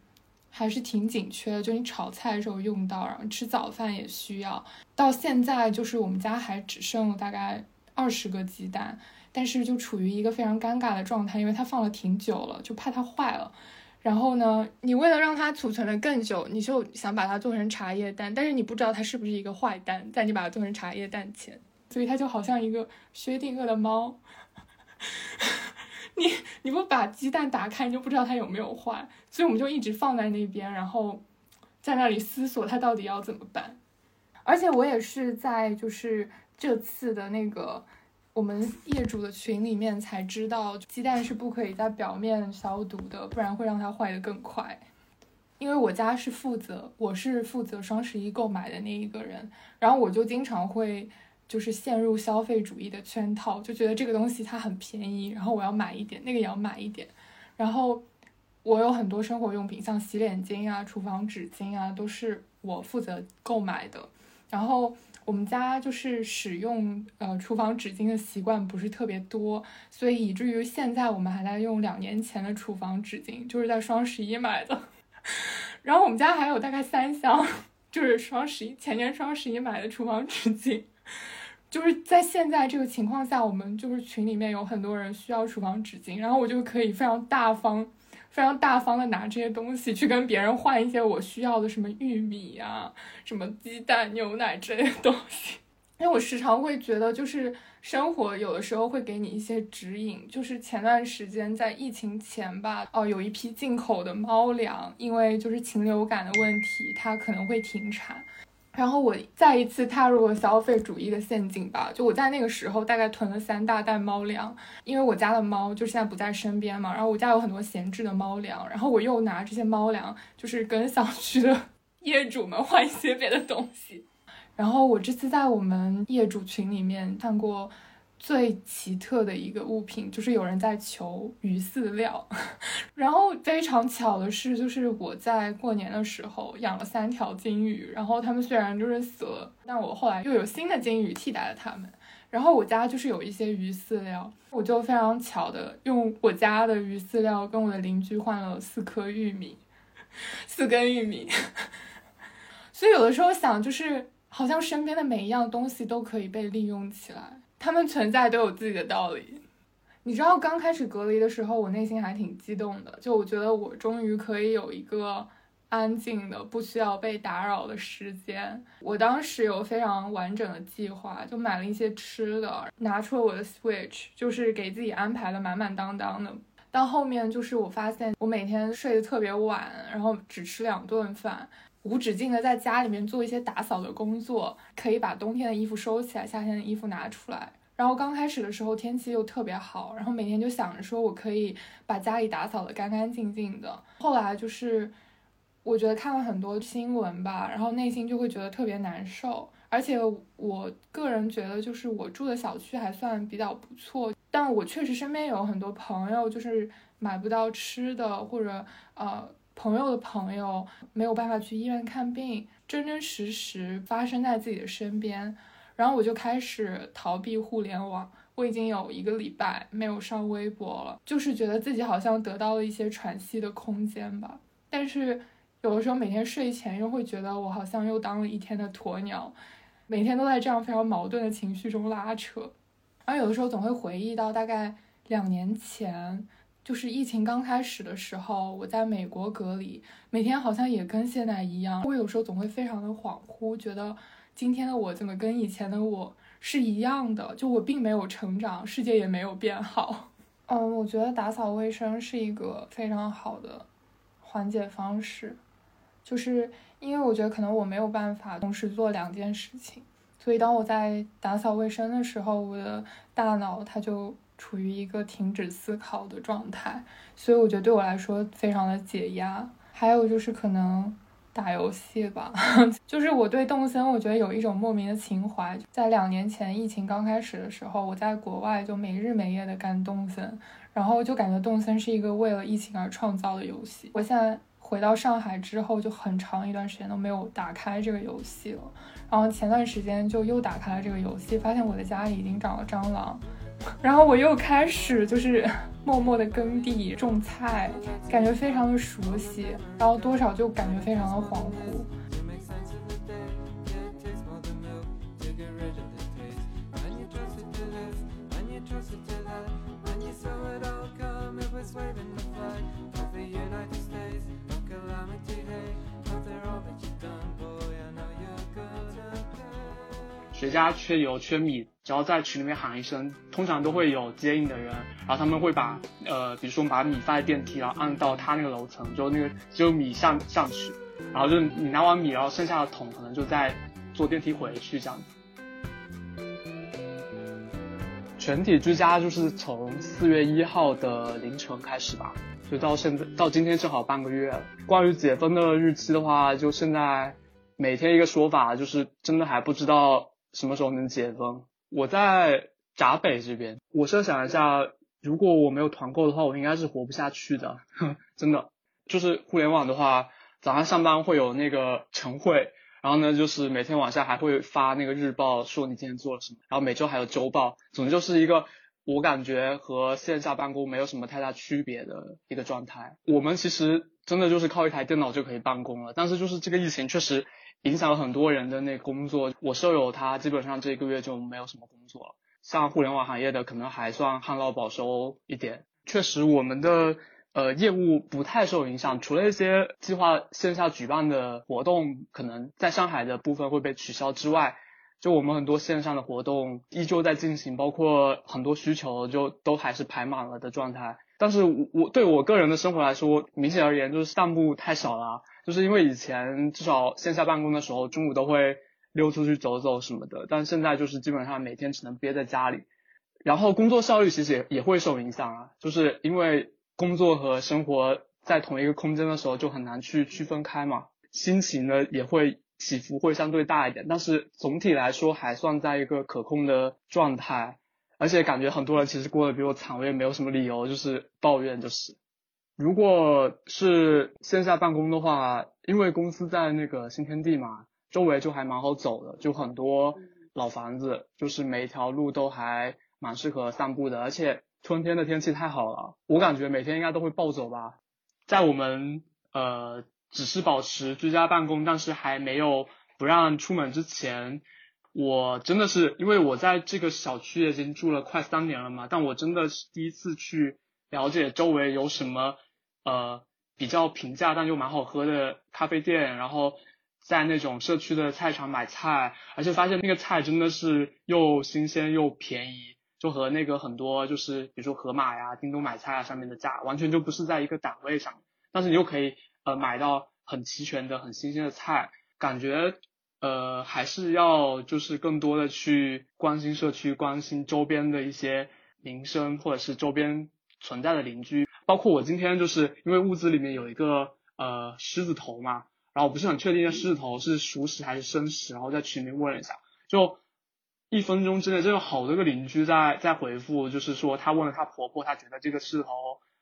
还是挺紧缺的，就你炒菜的时候用到，然后吃早饭也需要。到现在就是我们家还只剩了大概二十个鸡蛋，但是就处于一个非常尴尬的状态，因为它放了挺久了，就怕它坏了。然后呢，你为了让它储存的更久，你就想把它做成茶叶蛋，但是你不知道它是不是一个坏蛋，在你把它做成茶叶蛋前，所以它就好像一个薛定谔的猫。你 *laughs* 你不把鸡蛋打开，你就不知道它有没有坏，所以我们就一直放在那边，然后在那里思索它到底要怎么办。而且我也是在就是这次的那个我们业主的群里面才知道，鸡蛋是不可以在表面消毒的，不然会让它坏的更快。因为我家是负责，我是负责双十一购买的那一个人，然后我就经常会。就是陷入消费主义的圈套，就觉得这个东西它很便宜，然后我要买一点，那个也要买一点。然后我有很多生活用品，像洗脸巾啊、厨房纸巾啊，都是我负责购买的。然后我们家就是使用呃厨房纸巾的习惯不是特别多，所以以至于现在我们还在用两年前的厨房纸巾，就是在双十一买的。*laughs* 然后我们家还有大概三箱，就是双十一前年双十一买的厨房纸巾。就是在现在这个情况下，我们就是群里面有很多人需要厨房纸巾，然后我就可以非常大方、非常大方的拿这些东西去跟别人换一些我需要的什么玉米啊、什么鸡蛋、牛奶之类的东西。*laughs* 因为我时常会觉得，就是生活有的时候会给你一些指引。就是前段时间在疫情前吧，哦，有一批进口的猫粮，因为就是禽流感的问题，它可能会停产。然后我再一次踏入了消费主义的陷阱吧。就我在那个时候大概囤了三大袋猫粮，因为我家的猫就现在不在身边嘛。然后我家有很多闲置的猫粮，然后我又拿这些猫粮，就是跟小区的 *laughs* 业主们换一些别的东西。然后我这次在我们业主群里面看过。最奇特的一个物品就是有人在求鱼饲料，*laughs* 然后非常巧的是，就是我在过年的时候养了三条金鱼，然后它们虽然就是死了，但我后来又有新的金鱼替代了它们。然后我家就是有一些鱼饲料，我就非常巧的用我家的鱼饲料跟我的邻居换了四颗玉米，*laughs* 四根玉米。*laughs* 所以有的时候想，就是好像身边的每一样东西都可以被利用起来。他们存在都有自己的道理，你知道，刚开始隔离的时候，我内心还挺激动的，就我觉得我终于可以有一个安静的、不需要被打扰的时间。我当时有非常完整的计划，就买了一些吃的，拿出了我的 Switch，就是给自己安排的满满当当的。到后面就是我发现我每天睡得特别晚，然后只吃两顿饭。无止境的在家里面做一些打扫的工作，可以把冬天的衣服收起来，夏天的衣服拿出来。然后刚开始的时候天气又特别好，然后每天就想着说我可以把家里打扫的干干净净的。后来就是我觉得看了很多新闻吧，然后内心就会觉得特别难受。而且我个人觉得就是我住的小区还算比较不错，但我确实身边有很多朋友就是买不到吃的，或者呃。朋友的朋友没有办法去医院看病，真真实实发生在自己的身边，然后我就开始逃避互联网。我已经有一个礼拜没有上微博了，就是觉得自己好像得到了一些喘息的空间吧。但是有的时候每天睡前又会觉得我好像又当了一天的鸵鸟，每天都在这样非常矛盾的情绪中拉扯。然后有的时候总会回忆到大概两年前，就是疫情刚开始的时候，我在美国隔离，每天好像也跟现在一样。我有时候总会非常的恍惚，觉得今天的我怎么跟以前的我是一样的？就我并没有成长，世界也没有变好。*laughs* 嗯，我觉得打扫卫生是一个非常好的缓解方式，就是因为我觉得可能我没有办法同时做两件事情。所以，当我在打扫卫生的时候，我的大脑它就处于一个停止思考的状态，所以我觉得对我来说非常的解压。还有就是可能打游戏吧，*laughs* 就是我对动森，我觉得有一种莫名的情怀。在两年前疫情刚开始的时候，我在国外就没日没夜的干动森，然后就感觉动森是一个为了疫情而创造的游戏。我现在回到上海之后，就很长一段时间都没有打开这个游戏了。然后前段时间就又打开了这个游戏，发现我的家里已经长了蟑螂，然后我又开始就是 *laughs* 默默的耕地种菜，感觉非常的熟悉，然后多少就感觉非常的恍惚。谁家缺油缺米，只要在群里面喊一声，通常都会有接应的人，然后他们会把呃，比如说把米放在电梯，然后按到他那个楼层，就那个只有米上上去，然后就你拿完米，然后剩下的桶可能就再坐电梯回去这样子。全体居家就是从四月一号的凌晨开始吧，就到现在到今天正好半个月。关于解封的日期的话，就现在每天一个说法，就是真的还不知道。什么时候能解封？我在闸北这边，我设想一下，如果我没有团购的话，我应该是活不下去的，*laughs* 真的。就是互联网的话，早上上班会有那个晨会，然后呢，就是每天晚上还会发那个日报，说你今天做了什么，然后每周还有周报，总之就是一个我感觉和线下办公没有什么太大区别的一个状态。我们其实真的就是靠一台电脑就可以办公了，但是就是这个疫情确实。影响了很多人的那工作，我舍友他基本上这个月就没有什么工作了。像互联网行业的可能还算旱涝保收一点。确实，我们的呃业务不太受影响，除了一些计划线下举办的活动可能在上海的部分会被取消之外，就我们很多线上的活动依旧在进行，包括很多需求就都还是排满了的状态。但是我对我个人的生活来说，明显而言就是散步太少了。就是因为以前至少线下办公的时候，中午都会溜出去走走什么的，但现在就是基本上每天只能憋在家里，然后工作效率其实也也会受影响啊，就是因为工作和生活在同一个空间的时候就很难去区分开嘛，心情呢也会起伏会相对大一点，但是总体来说还算在一个可控的状态，而且感觉很多人其实过得比我惨，我也没有什么理由就是抱怨就是。如果是线下办公的话，因为公司在那个新天地嘛，周围就还蛮好走的，就很多老房子，就是每一条路都还蛮适合散步的。而且春天的天气太好了，我感觉每天应该都会暴走吧。在我们呃只是保持居家办公，但是还没有不让出门之前，我真的是因为我在这个小区已经住了快三年了嘛，但我真的是第一次去了解周围有什么。呃，比较平价但又蛮好喝的咖啡店，然后在那种社区的菜场买菜，而且发现那个菜真的是又新鲜又便宜，就和那个很多就是比如说盒马呀、叮咚买菜啊上面的价完全就不是在一个档位上，但是你又可以呃买到很齐全的很新鲜的菜，感觉呃还是要就是更多的去关心社区、关心周边的一些民生或者是周边存在的邻居。包括我今天就是因为物资里面有一个呃狮子头嘛，然后我不是很确定这狮子头是熟食还是生食，然后在群里问了一下，就一分钟之内真有好多个邻居在在回复，就是说她问了她婆婆，她觉得这个狮子头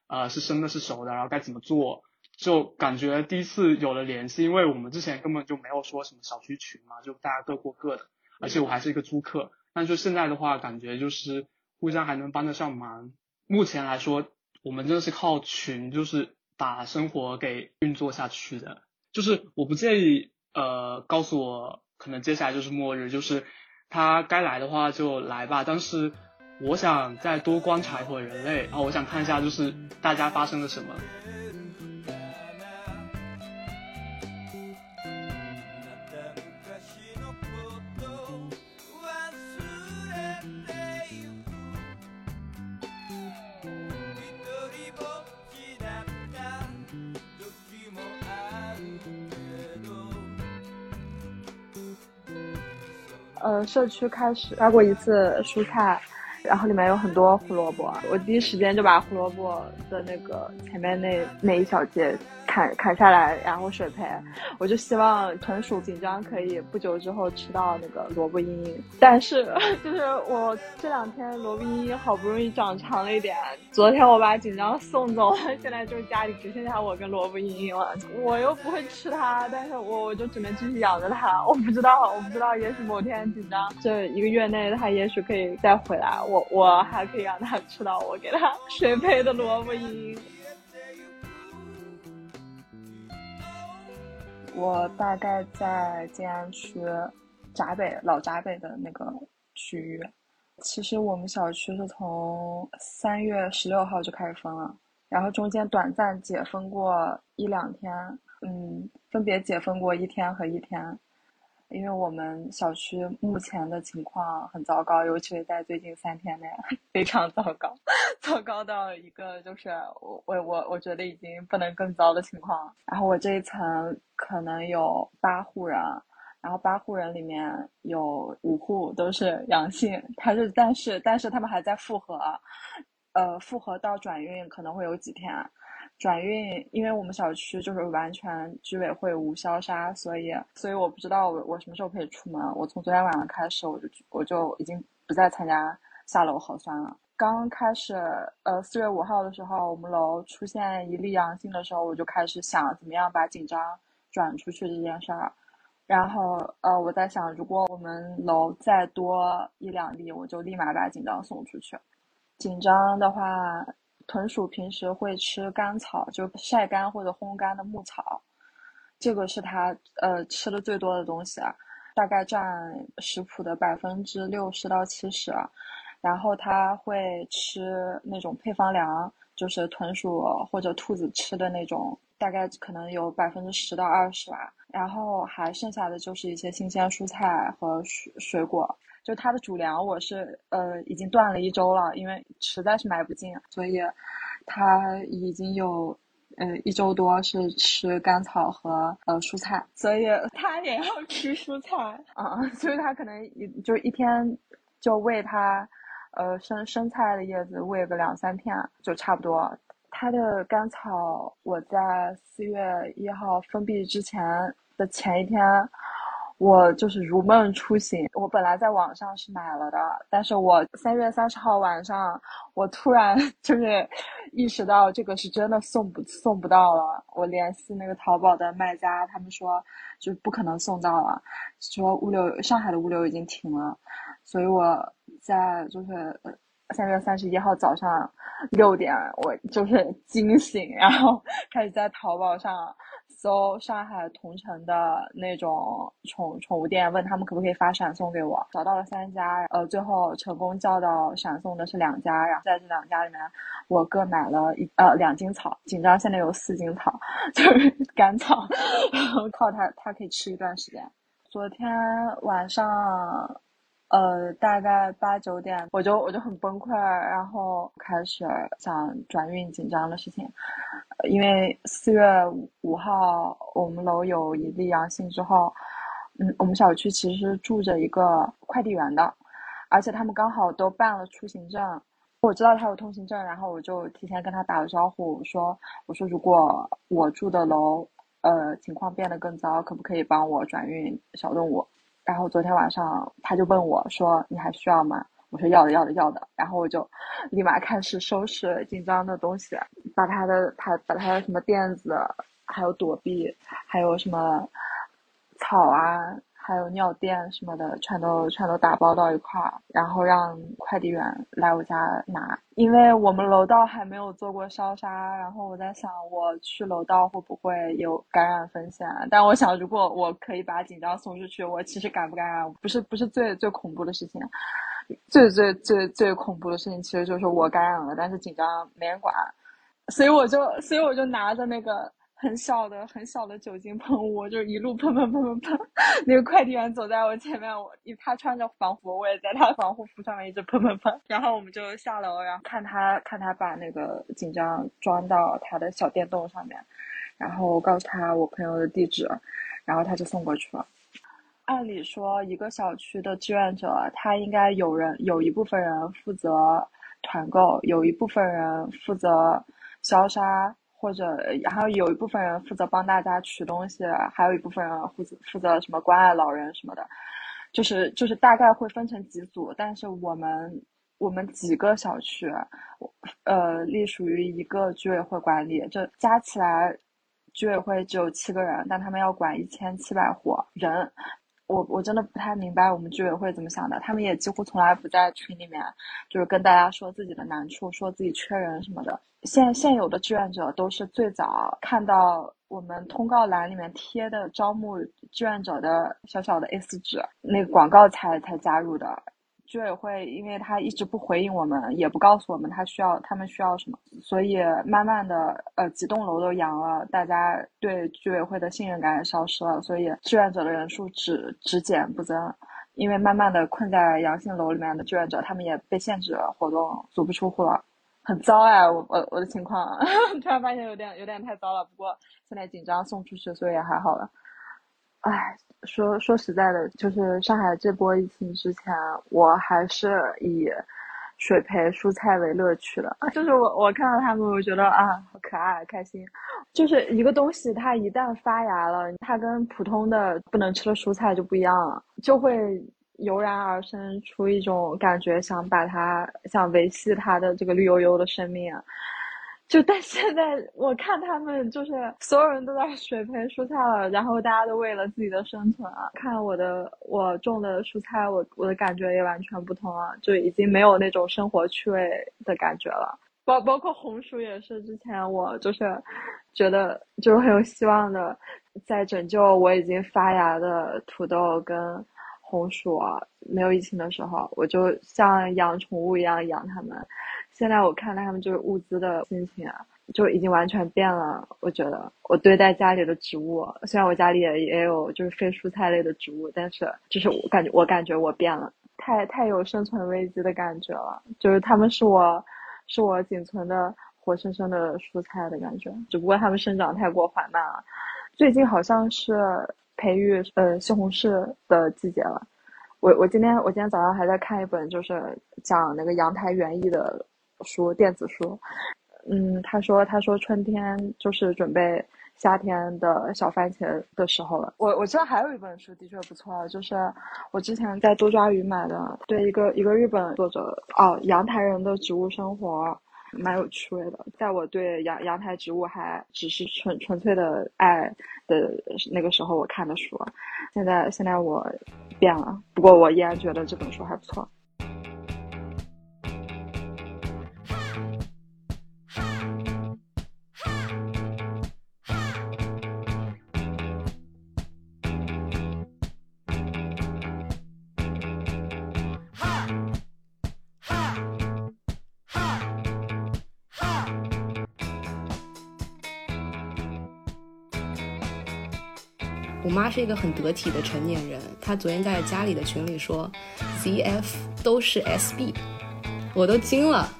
呃是生的是熟的，然后该怎么做，就感觉第一次有了联系，因为我们之前根本就没有说什么小区群嘛，就大家各过各的，而且我还是一个租客，但就现在的话，感觉就是互相还能帮得上忙，目前来说。我们真的是靠群，就是把生活给运作下去的。就是我不介意，呃，告诉我可能接下来就是末日，就是他该来的话就来吧。但是我想再多观察一会儿人类，然后我想看一下就是大家发生了什么。呃，社区开始挖过一次蔬菜，然后里面有很多胡萝卜，我第一时间就把胡萝卜的那个前面那那一小节砍砍下来，然后水培。我就希望豚鼠紧张可以不久之后吃到那个萝卜缨，但是 *laughs* 就是我这两天萝卜缨好不容易长长了一点，昨天我把紧张送走了，现在就家里只剩下我跟萝卜缨了。我又不会吃它，但是我我就只能继续养着它。我不知道，我不知道，也许某天紧张这一个月内它也许可以再回来，我我还可以让它吃到我给它水培的萝卜缨。我大概在静安区闸北老闸北的那个区域。其实我们小区是从三月十六号就开始封了，然后中间短暂解封过一两天，嗯，分别解封过一天和一天。因为我们小区目前的情况很糟糕，尤其是在最近三天内 *laughs* 非常糟糕，糟糕到一个就是我我我我觉得已经不能更糟的情况。然后我这一层可能有八户人，然后八户人里面有五户都是阳性，他是但是但是他们还在复核，呃，复核到转运可能会有几天。转运，因为我们小区就是完全居委会无消杀，所以所以我不知道我我什么时候可以出门。我从昨天晚上开始，我就我就已经不再参加下楼核酸了。刚开始，呃，四月五号的时候，我们楼出现一例阳性的时候，我就开始想怎么样把紧张转出去这件事儿。然后，呃，我在想，如果我们楼再多一两例，我就立马把紧张送出去。紧张的话。豚鼠平时会吃干草，就晒干或者烘干的牧草，这个是它呃吃的最多的东西啊，大概占食谱的百分之六十到七十。然后它会吃那种配方粮，就是豚鼠或者兔子吃的那种，大概可能有百分之十到二十吧。然后还剩下的就是一些新鲜蔬菜和水水果。就它的主粮，我是呃已经断了一周了，因为实在是买不进，所以它已经有呃一周多是吃干草和呃蔬菜，所以 *laughs* 它也要吃蔬菜 *laughs* 啊，所以它可能一就一天就喂它呃生生菜的叶子喂个两三片就差不多。它的干草我在四月一号封闭之前的前一天。我就是如梦初醒，我本来在网上是买了的，但是我三月三十号晚上，我突然 *laughs* 就是意识到这个是真的送不送不到了。我联系那个淘宝的卖家，他们说就不可能送到了，说物流上海的物流已经停了，所以我在就是三月三十一号早上六点，我就是惊醒，然后开始在淘宝上。搜上海同城的那种宠宠物店，问他们可不可以发闪送给我，找到了三家，呃，最后成功叫到闪送的是两家，然后在这两家里面，我各买了一呃两斤草，紧张现在有四斤草，就是 *laughs* 干草，然后靠它它可以吃一段时间。昨天晚上。呃，大概八九点，我就我就很崩溃，然后开始想转运紧张的事情，因为四月五号我们楼有一例阳性之后，嗯，我们小区其实住着一个快递员的，而且他们刚好都办了出行证，我知道他有通行证，然后我就提前跟他打了招呼，我说我说如果我住的楼呃情况变得更糟，可不可以帮我转运小动物？然后昨天晚上他就问我说：“你还需要吗？”我说：“要的，要的，要的。”然后我就 *laughs* 立马开始收拾紧张的东西，把他的他把他的什么垫子，还有躲避，还有什么草啊。还有尿垫什么的，全都全都打包到一块儿，然后让快递员来我家拿。因为我们楼道还没有做过消杀，然后我在想，我去楼道会不会有感染风险？但我想，如果我可以把紧张送出去，我其实感不感染不是不是最最恐怖的事情。最最最最恐怖的事情其实就是我感染了，但是紧张没人管，所以我就所以我就拿着那个很小的很小的酒精喷雾，就是一路喷喷喷喷喷。*laughs* 那个快递员走在我前面，我他穿着防护服，我也在他防护服上面一直喷喷喷。然后我们就下楼，然后看他看他把那个紧张装到他的小电动上面，然后告诉他我朋友的地址，然后他就送过去了。按理说，一个小区的志愿者，他应该有人有一部分人负责团购，有一部分人负责消杀，或者然后有一部分人负责帮大家取东西，还有一部分人负责负责什么关爱老人什么的，就是就是大概会分成几组，但是我们我们几个小区，呃，隶属于一个居委会管理，这加起来居委会只有七个人，但他们要管一千七百户人。我我真的不太明白我们居委会怎么想的，他们也几乎从来不在群里面，就是跟大家说自己的难处，说自己缺人什么的。现现有的志愿者都是最早看到我们通告栏里面贴的招募志愿者的小小的 S 纸那个广告才才加入的。居委会因为他一直不回应我们，也不告诉我们他需要他们需要什么，所以慢慢的，呃，几栋楼都阳了，大家对居委会的信任感也消失了，所以志愿者的人数只只减不增。因为慢慢的困在阳性楼里面的志愿者，他们也被限制活动，足不出户了，很糟哎，我我我的情况，*laughs* 突然发现有点有点太糟了。不过现在紧张送出去，所以也还好了。唉，说说实在的，就是上海这波疫情之前，我还是以水培蔬菜为乐趣的。*laughs* 就是我我看到他们，我觉得啊，好可爱，开心。就是一个东西，它一旦发芽了，它跟普通的不能吃的蔬菜就不一样了，就会油然而生出一种感觉，想把它想维系它的这个绿油油的生命。就但现在我看他们就是所有人都在水培蔬菜了，然后大家都为了自己的生存啊。看我的我种的蔬菜，我我的感觉也完全不同了，就已经没有那种生活趣味的感觉了。包包括红薯也是，之前我就是觉得就是很有希望的，在拯救我已经发芽的土豆跟红薯。没有疫情的时候，我就像养宠物一样养它们。现在我看到他们就是物资的心情啊，就已经完全变了。我觉得我对待家里的植物，虽然我家里也也有就是非蔬菜类的植物，但是就是我感觉我感觉我变了，太太有生存危机的感觉了。就是他们是我，是我仅存的活生生的蔬菜的感觉，只不过它们生长太过缓慢了。最近好像是培育呃西红柿的季节了。我我今天我今天早上还在看一本就是讲那个阳台园艺的。书电子书，嗯，他说他说春天就是准备夏天的小番茄的时候了。我我知道还有一本书的确不错，就是我之前在多抓鱼买的，对一个一个日本作者哦，阳台人的植物生活，蛮有趣味的。在我对阳阳台植物还只是纯纯粹的爱的那个时候，我看的书，现在现在我变了，不过我依然觉得这本书还不错。他是一个很得体的成年人，他昨天在家里的群里说，ZF 都是 SB，我都惊了。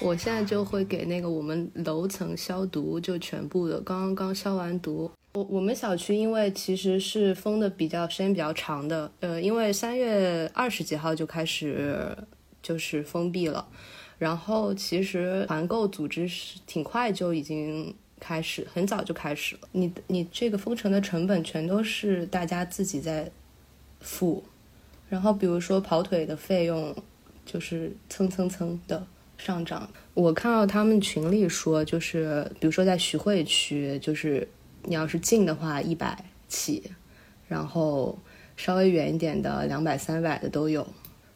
我现在就会给那个我们楼层消毒，就全部的刚刚消完毒。我我们小区因为其实是封的比较时间比较长的，呃，因为三月二十几号就开始就是封闭了。然后其实团购组织是挺快就已经开始，很早就开始了。你你这个封城的成本全都是大家自己在付，然后比如说跑腿的费用就是蹭蹭蹭的上涨。我看到他们群里说，就是比如说在徐汇区，就是你要是近的话一百起，然后稍微远一点的两百三百的都有。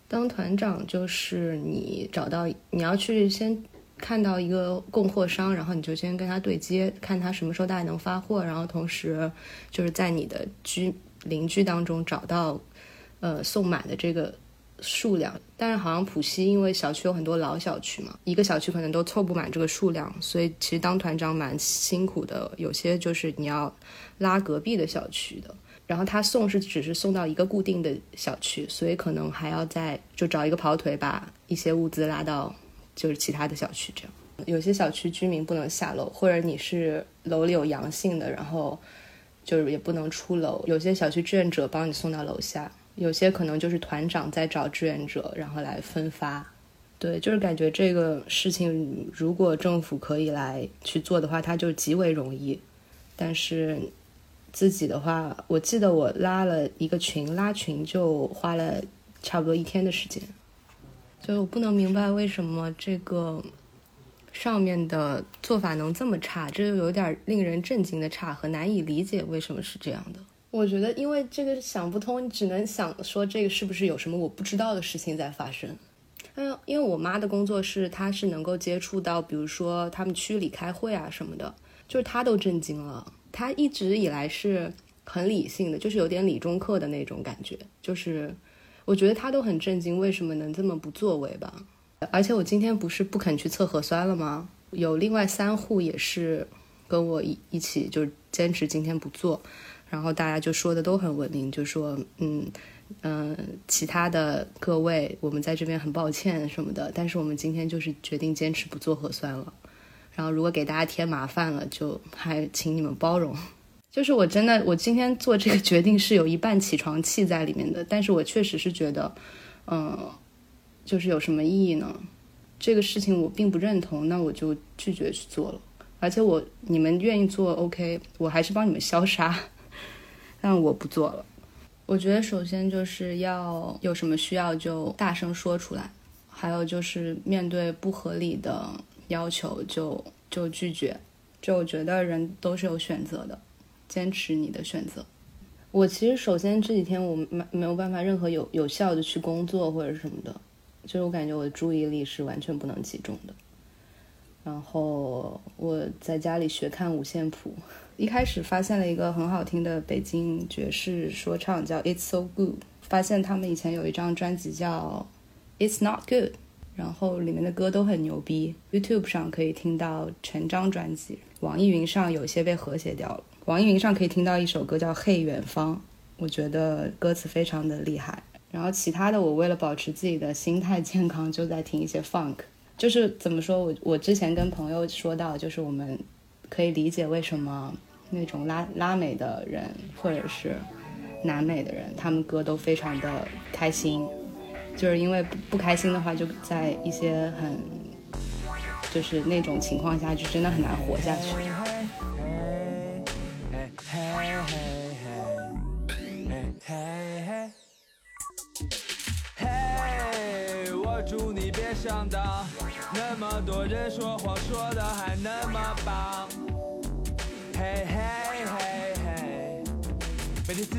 当团长就是你找到你要去先看到一个供货商，然后你就先跟他对接，看他什么时候大概能发货，然后同时就是在你的居邻居当中找到呃送满的这个数量。但是好像浦西因为小区有很多老小区嘛，一个小区可能都凑不满这个数量，所以其实当团长蛮辛苦的。有些就是你要拉隔壁的小区的，然后他送是只是送到一个固定的小区，所以可能还要再就找一个跑腿把一些物资拉到。就是其他的小区这样，有些小区居民不能下楼，或者你是楼里有阳性的，然后就是也不能出楼。有些小区志愿者帮你送到楼下，有些可能就是团长在找志愿者，然后来分发。对，就是感觉这个事情如果政府可以来去做的话，它就极为容易。但是自己的话，我记得我拉了一个群，拉群就花了差不多一天的时间。就我不能明白为什么这个上面的做法能这么差，这就有点令人震惊的差和难以理解为什么是这样的。我觉得，因为这个想不通，你只能想说这个是不是有什么我不知道的事情在发生。嗯，因为我妈的工作是，她是能够接触到，比如说他们区里开会啊什么的，就是她都震惊了。他一直以来是很理性的，就是有点理中客的那种感觉，就是。我觉得他都很震惊，为什么能这么不作为吧？而且我今天不是不肯去测核酸了吗？有另外三户也是跟我一一起，就是坚持今天不做。然后大家就说的都很稳定，就说嗯嗯，其他的各位，我们在这边很抱歉什么的，但是我们今天就是决定坚持不做核酸了。然后如果给大家添麻烦了，就还请你们包容。就是我真的，我今天做这个决定是有一半起床气在里面的，但是我确实是觉得，嗯，就是有什么意义呢？这个事情我并不认同，那我就拒绝去做了。而且我你们愿意做，OK，我还是帮你们消杀，*laughs* 但我不做了。我觉得首先就是要有什么需要就大声说出来，还有就是面对不合理的要求就就拒绝。就我觉得人都是有选择的。坚持你的选择。我其实首先这几天我没没有办法任何有有效的去工作或者什么的，就是我感觉我的注意力是完全不能集中的。然后我在家里学看五线谱，*laughs* 一开始发现了一个很好听的北京爵士说唱叫 It's So Good，发现他们以前有一张专辑叫 It's Not Good，然后里面的歌都很牛逼。YouTube 上可以听到全张专辑，网易云上有些被和谐掉了。网易云上可以听到一首歌叫《嘿远方》，我觉得歌词非常的厉害。然后其他的，我为了保持自己的心态健康，就在听一些 funk。就是怎么说，我我之前跟朋友说到，就是我们可以理解为什么那种拉拉美的人或者是南美的人，他们歌都非常的开心，就是因为不不开心的话，就在一些很就是那种情况下，就真的很难活下去。嘿，我祝你别上当，那么多人说谎说的还那么棒。嘿嘿。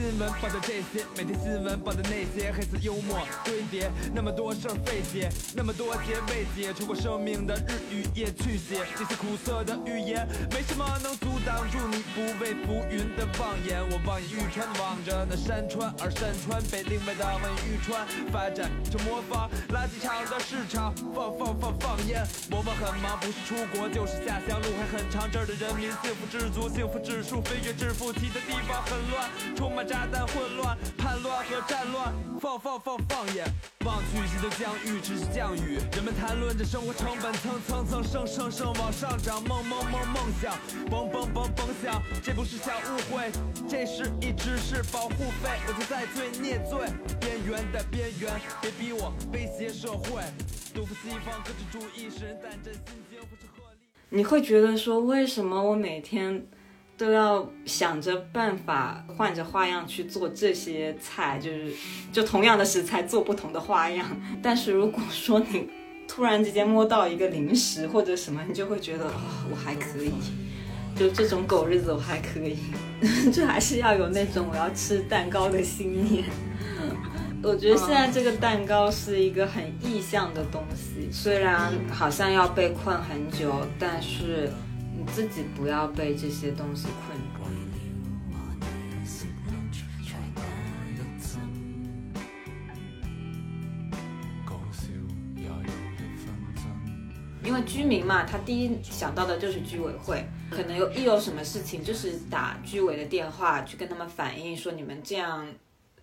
新闻报的这些，每天新闻报的那些，黑色幽默堆叠，那么多事儿费解，那么多结未解，穿过生命的日与夜去写这些苦涩的语言，没什么能阻挡住你不畏浮云的望眼。我望眼欲穿望着那山川，而山川被另外的望眼欲穿发展成模仿垃圾场的市场，放放放放烟。我们很忙，不是出国就是下乡，路还很长，这儿的人民幸福知足，幸福指数飞跃致富，提的地方很乱。充满炸弹、混乱、叛乱和战乱，放放放放眼望去，心都降雨，只是降雨。人们谈论着生活成本蹭蹭蹭升升升往上涨，梦梦梦梦想，嘣嘣嘣嘣响。这不是小误会，这是一直是保护费。我就在最孽罪边缘的边缘，别逼我威胁社会。杜甫西方个体主义使人胆战心惊，不是合理。你会觉得说，为什么我每天？都要想着办法，换着花样去做这些菜，就是就同样的食材做不同的花样。但是如果说你突然之间摸到一个零食或者什么，你就会觉得啊，*laughs* 我还可以，就这种狗日子我还可以，就还是要有那种我要吃蛋糕的心念。我觉得现在这个蛋糕是一个很意象的东西，虽然好像要被困很久，但是自己不要被这些东西困住。因为居民嘛，他第一想到的就是居委会，可能有一有什么事情，就是打居委的电话去跟他们反映，说你们这样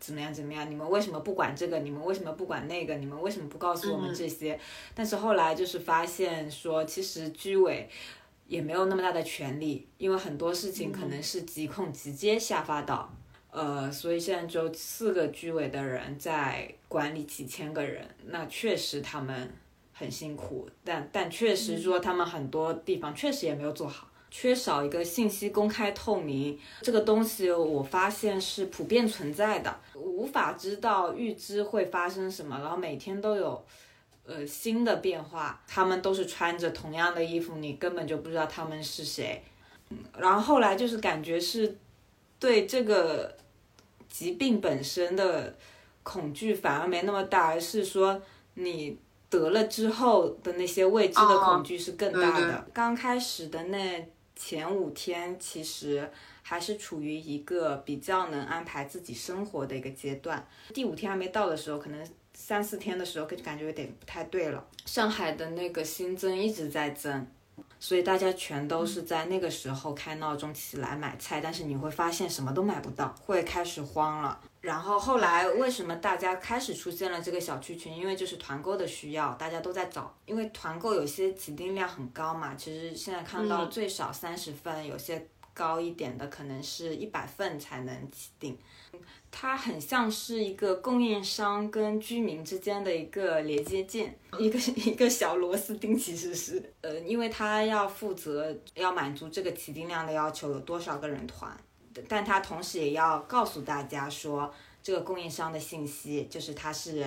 怎么样怎么样，你们为什么不管这个？你们为什么不管那个？你们为什么不告诉我们这些？但是后来就是发现说，其实居委也没有那么大的权利，因为很多事情可能是疾控直接下发到，呃，所以现在只有四个居委的人在管理几千个人，那确实他们。很辛苦，但但确实说他们很多地方确实也没有做好，缺少一个信息公开透明这个东西，我发现是普遍存在的，无法知道预知会发生什么，然后每天都有呃新的变化，他们都是穿着同样的衣服，你根本就不知道他们是谁，然后后来就是感觉是对这个疾病本身的恐惧反而没那么大，而是说你。得了之后的那些未知的恐惧是更大的。刚开始的那前五天，其实还是处于一个比较能安排自己生活的一个阶段。第五天还没到的时候，可能三四天的时候，就感觉有点不太对了。上海的那个新增一直在增，所以大家全都是在那个时候开闹钟起来买菜，但是你会发现什么都买不到，会开始慌了。然后后来为什么大家开始出现了这个小区群？因为就是团购的需要，大家都在找。因为团购有些起订量很高嘛，其实现在看到最少三十份，有些高一点的可能是一百份才能起订。它很像是一个供应商跟居民之间的一个连接件，*laughs* 一个 *laughs* 一个小螺丝钉，其实是呃，因为它要负责要满足这个起订量的要求，有多少个人团。但它同时也要告诉大家说，这个供应商的信息，就是他是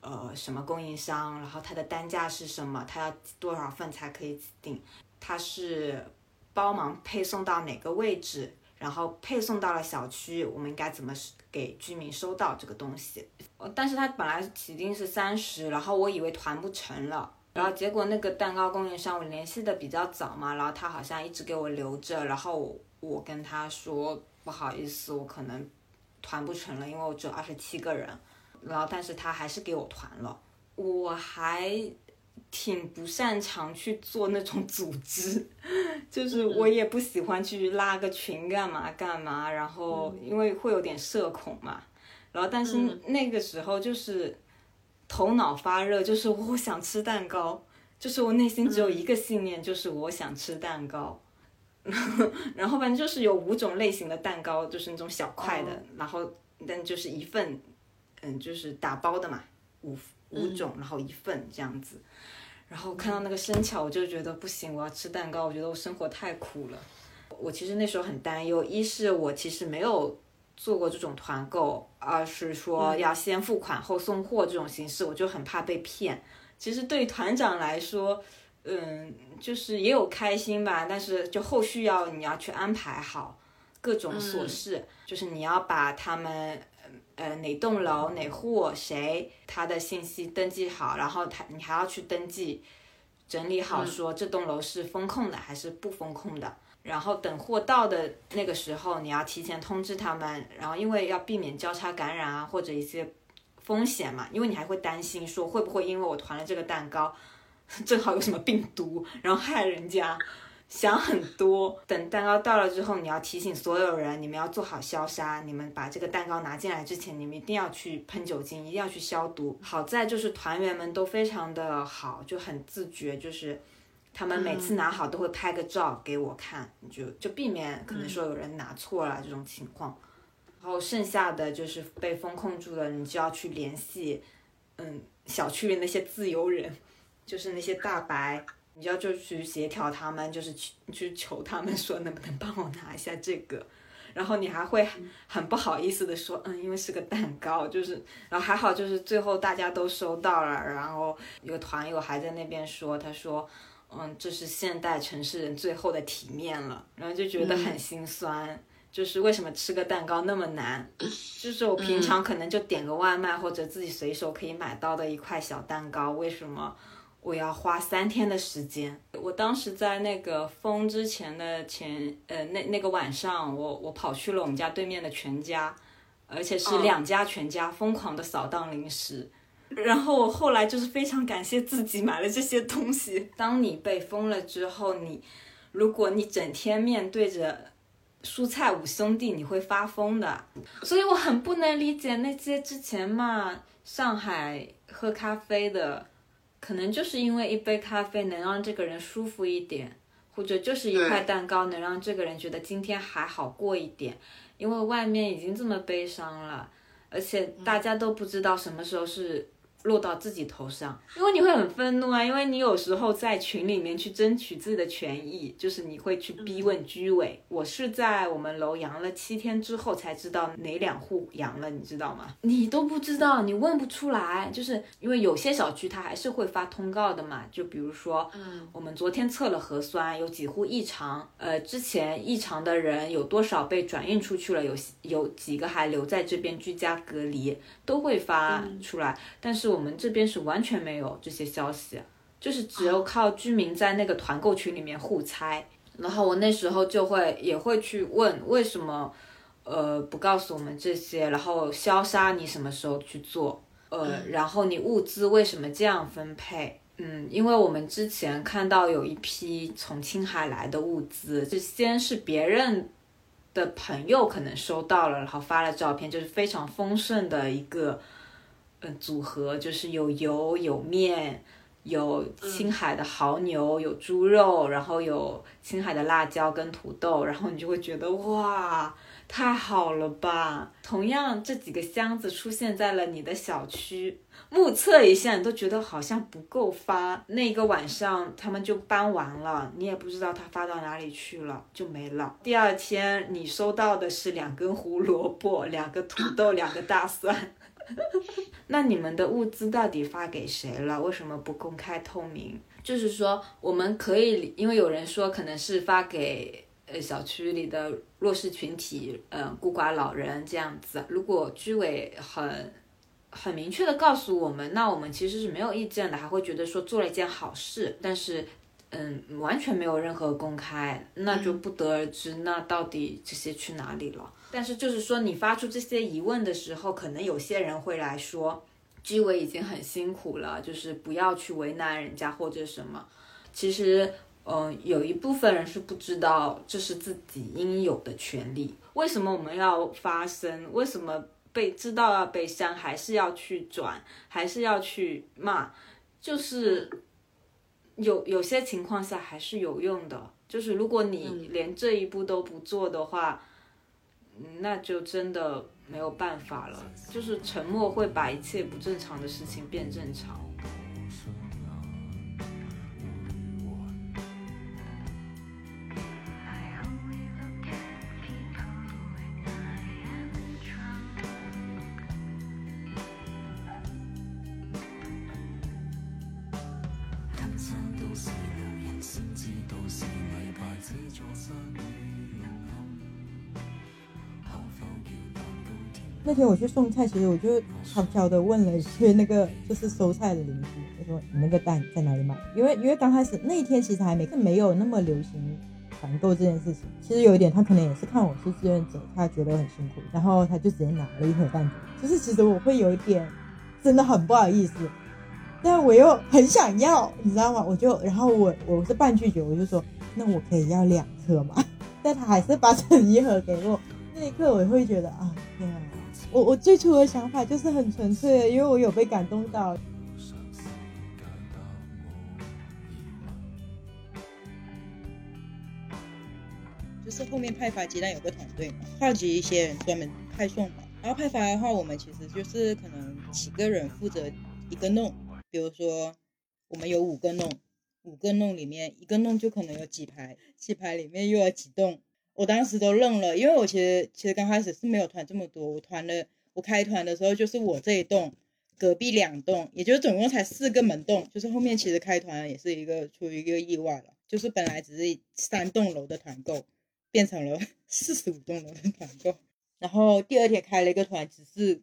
呃什么供应商，然后他的单价是什么，他要多少份才可以起定，他是帮忙配送到哪个位置，然后配送到了小区，我们应该怎么给居民收到这个东西？但是他本来起订是三十，然后我以为团不成了，然后结果那个蛋糕供应商我联系的比较早嘛，然后他好像一直给我留着，然后。我跟他说不好意思，我可能团不成了，因为我只有二十七个人。然后，但是他还是给我团了。我还挺不擅长去做那种组织，就是我也不喜欢去拉个群干嘛干嘛。然后，因为会有点社恐嘛。然后，但是那个时候就是头脑发热，就是我想吃蛋糕，就是我内心只有一个信念，就是我想吃蛋糕。*laughs* 然后反正就是有五种类型的蛋糕，就是那种小块的，然后但就是一份，嗯，就是打包的嘛，五五种，然后一份这样子。然后看到那个生巧，我就觉得不行，我要吃蛋糕。我觉得我生活太苦了。我其实那时候很担忧，一是我其实没有做过这种团购，二是说要先付款后送货这种形式，我就很怕被骗。其实对团长来说。嗯，就是也有开心吧，但是就后续要你要去安排好各种琐事，就是你要把他们呃哪栋楼哪户谁他的信息登记好，然后他你还要去登记整理好，说这栋楼是风控的还是不风控的，然后等货到的那个时候，你要提前通知他们，然后因为要避免交叉感染啊或者一些风险嘛，因为你还会担心说会不会因为我团了这个蛋糕。*laughs* 正好有什么病毒，然后害人家，想很多。等蛋糕到了之后，你要提醒所有人，你们要做好消杀。你们把这个蛋糕拿进来之前，你们一定要去喷酒精，一定要去消毒。好在就是团员们都非常的好，就很自觉，就是他们每次拿好都会拍个照给我看，就就避免可能说有人拿错了这种情况。然后剩下的就是被风控住了，你就要去联系，嗯，小区里那些自由人。就是那些大白，你要就去协调他们，就是去去求他们说能不能帮我拿一下这个，然后你还会很不好意思的说，嗯，因为是个蛋糕，就是，然后还好就是最后大家都收到了，然后有团友还在那边说，他说，嗯，这是现代城市人最后的体面了，然后就觉得很心酸，就是为什么吃个蛋糕那么难？就是我平常可能就点个外卖或者自己随手可以买到的一块小蛋糕，为什么我要花三天的时间？我当时在那个封之前的前呃那那个晚上，我我跑去了我们家对面的全家，而且是两家全家疯狂的扫荡零食。然后我后来就是非常感谢自己买了这些东西。当你被封了之后，你如果你整天面对着蔬菜五兄弟，你会发疯的。所以我很不能理解那些之前骂上海喝咖啡的，可能就是因为一杯咖啡能让这个人舒服一点，或者就是一块蛋糕能让这个人觉得今天还好过一点，因为外面已经这么悲伤了，而且大家都不知道什么时候是。落到自己头上，因为你会很愤怒啊，因为你有时候在群里面去争取自己的权益，就是你会去逼问居委。我是在我们楼阳了七天之后才知道哪两户阳了，你知道吗？你都不知道，你问不出来，就是因为有些小区它还是会发通告的嘛，就比如说，嗯，我们昨天测了核酸，有几户异常，呃，之前异常的人有多少被转运出去了，有有几个还留在这边居家隔离，都会发出来，但是。我们这边是完全没有这些消息，就是只有靠居民在那个团购群里面互猜。然后我那时候就会也会去问为什么，呃，不告诉我们这些，然后消杀你什么时候去做，呃，然后你物资为什么这样分配？嗯，因为我们之前看到有一批从青海来的物资，就先是别人的朋友可能收到了，然后发了照片，就是非常丰盛的一个。组合就是有油有面，有青海的牦牛，有猪肉，然后有青海的辣椒跟土豆，然后你就会觉得哇，太好了吧！同样这几个箱子出现在了你的小区，目测一下，你都觉得好像不够发。那个晚上他们就搬完了，你也不知道他发到哪里去了，就没了。第二天你收到的是两根胡萝卜，两个土豆，两个大蒜。*laughs* 那你们的物资到底发给谁了？为什么不公开透明？就是说，我们可以，因为有人说可能是发给呃小区里的弱势群体，嗯，孤寡老人这样子。如果居委很很明确的告诉我们，那我们其实是没有意见的，还会觉得说做了一件好事。但是。嗯，完全没有任何公开，那就不得而知，那到底这些去哪里了？但是就是说，你发出这些疑问的时候，可能有些人会来说，居委已经很辛苦了，就是不要去为难人家或者什么。其实，嗯，有一部分人是不知道这是自己应有的权利。为什么我们要发声？为什么被知道要被删，还是要去转，还是要去骂？就是。有有些情况下还是有用的，就是如果你连这一步都不做的话，那就真的没有办法了。就是沉默会把一切不正常的事情变正常。那天我去送菜，其实我就悄悄的问了一些那个 *laughs* 就是收菜的邻居，我说你那个蛋在哪里买？因为因为刚开始那一天其实还没没有那么流行团购这件事情，其实有一点他可能也是看我是志愿者，他觉得很辛苦，然后他就直接拿了一盒蛋给就是其实我会有一点真的很不好意思，但我又很想要，你知道吗？我就然后我我是半拒绝，我就说那我可以要两颗吗？*laughs* 但他还是把整一盒给我，那一刻我会觉得啊天啊！我我最初的想法就是很纯粹的，因为我有被感动到。就是后面派发鸡蛋有个团队嘛，召集一些人专门派送嘛。然后派发的话，我们其实就是可能几个人负责一个弄，比如说我们有五个弄，五个弄里面一个弄就可能有几排，几排里面又有几栋。我当时都愣了，因为我其实其实刚开始是没有团这么多，我团的我开团的时候就是我这一栋，隔壁两栋，也就是总共才四个门栋，就是后面其实开团也是一个出于一个意外了，就是本来只是三栋楼的团购，变成了 *laughs* 四十五栋楼的团购。然后第二天开了一个团，只是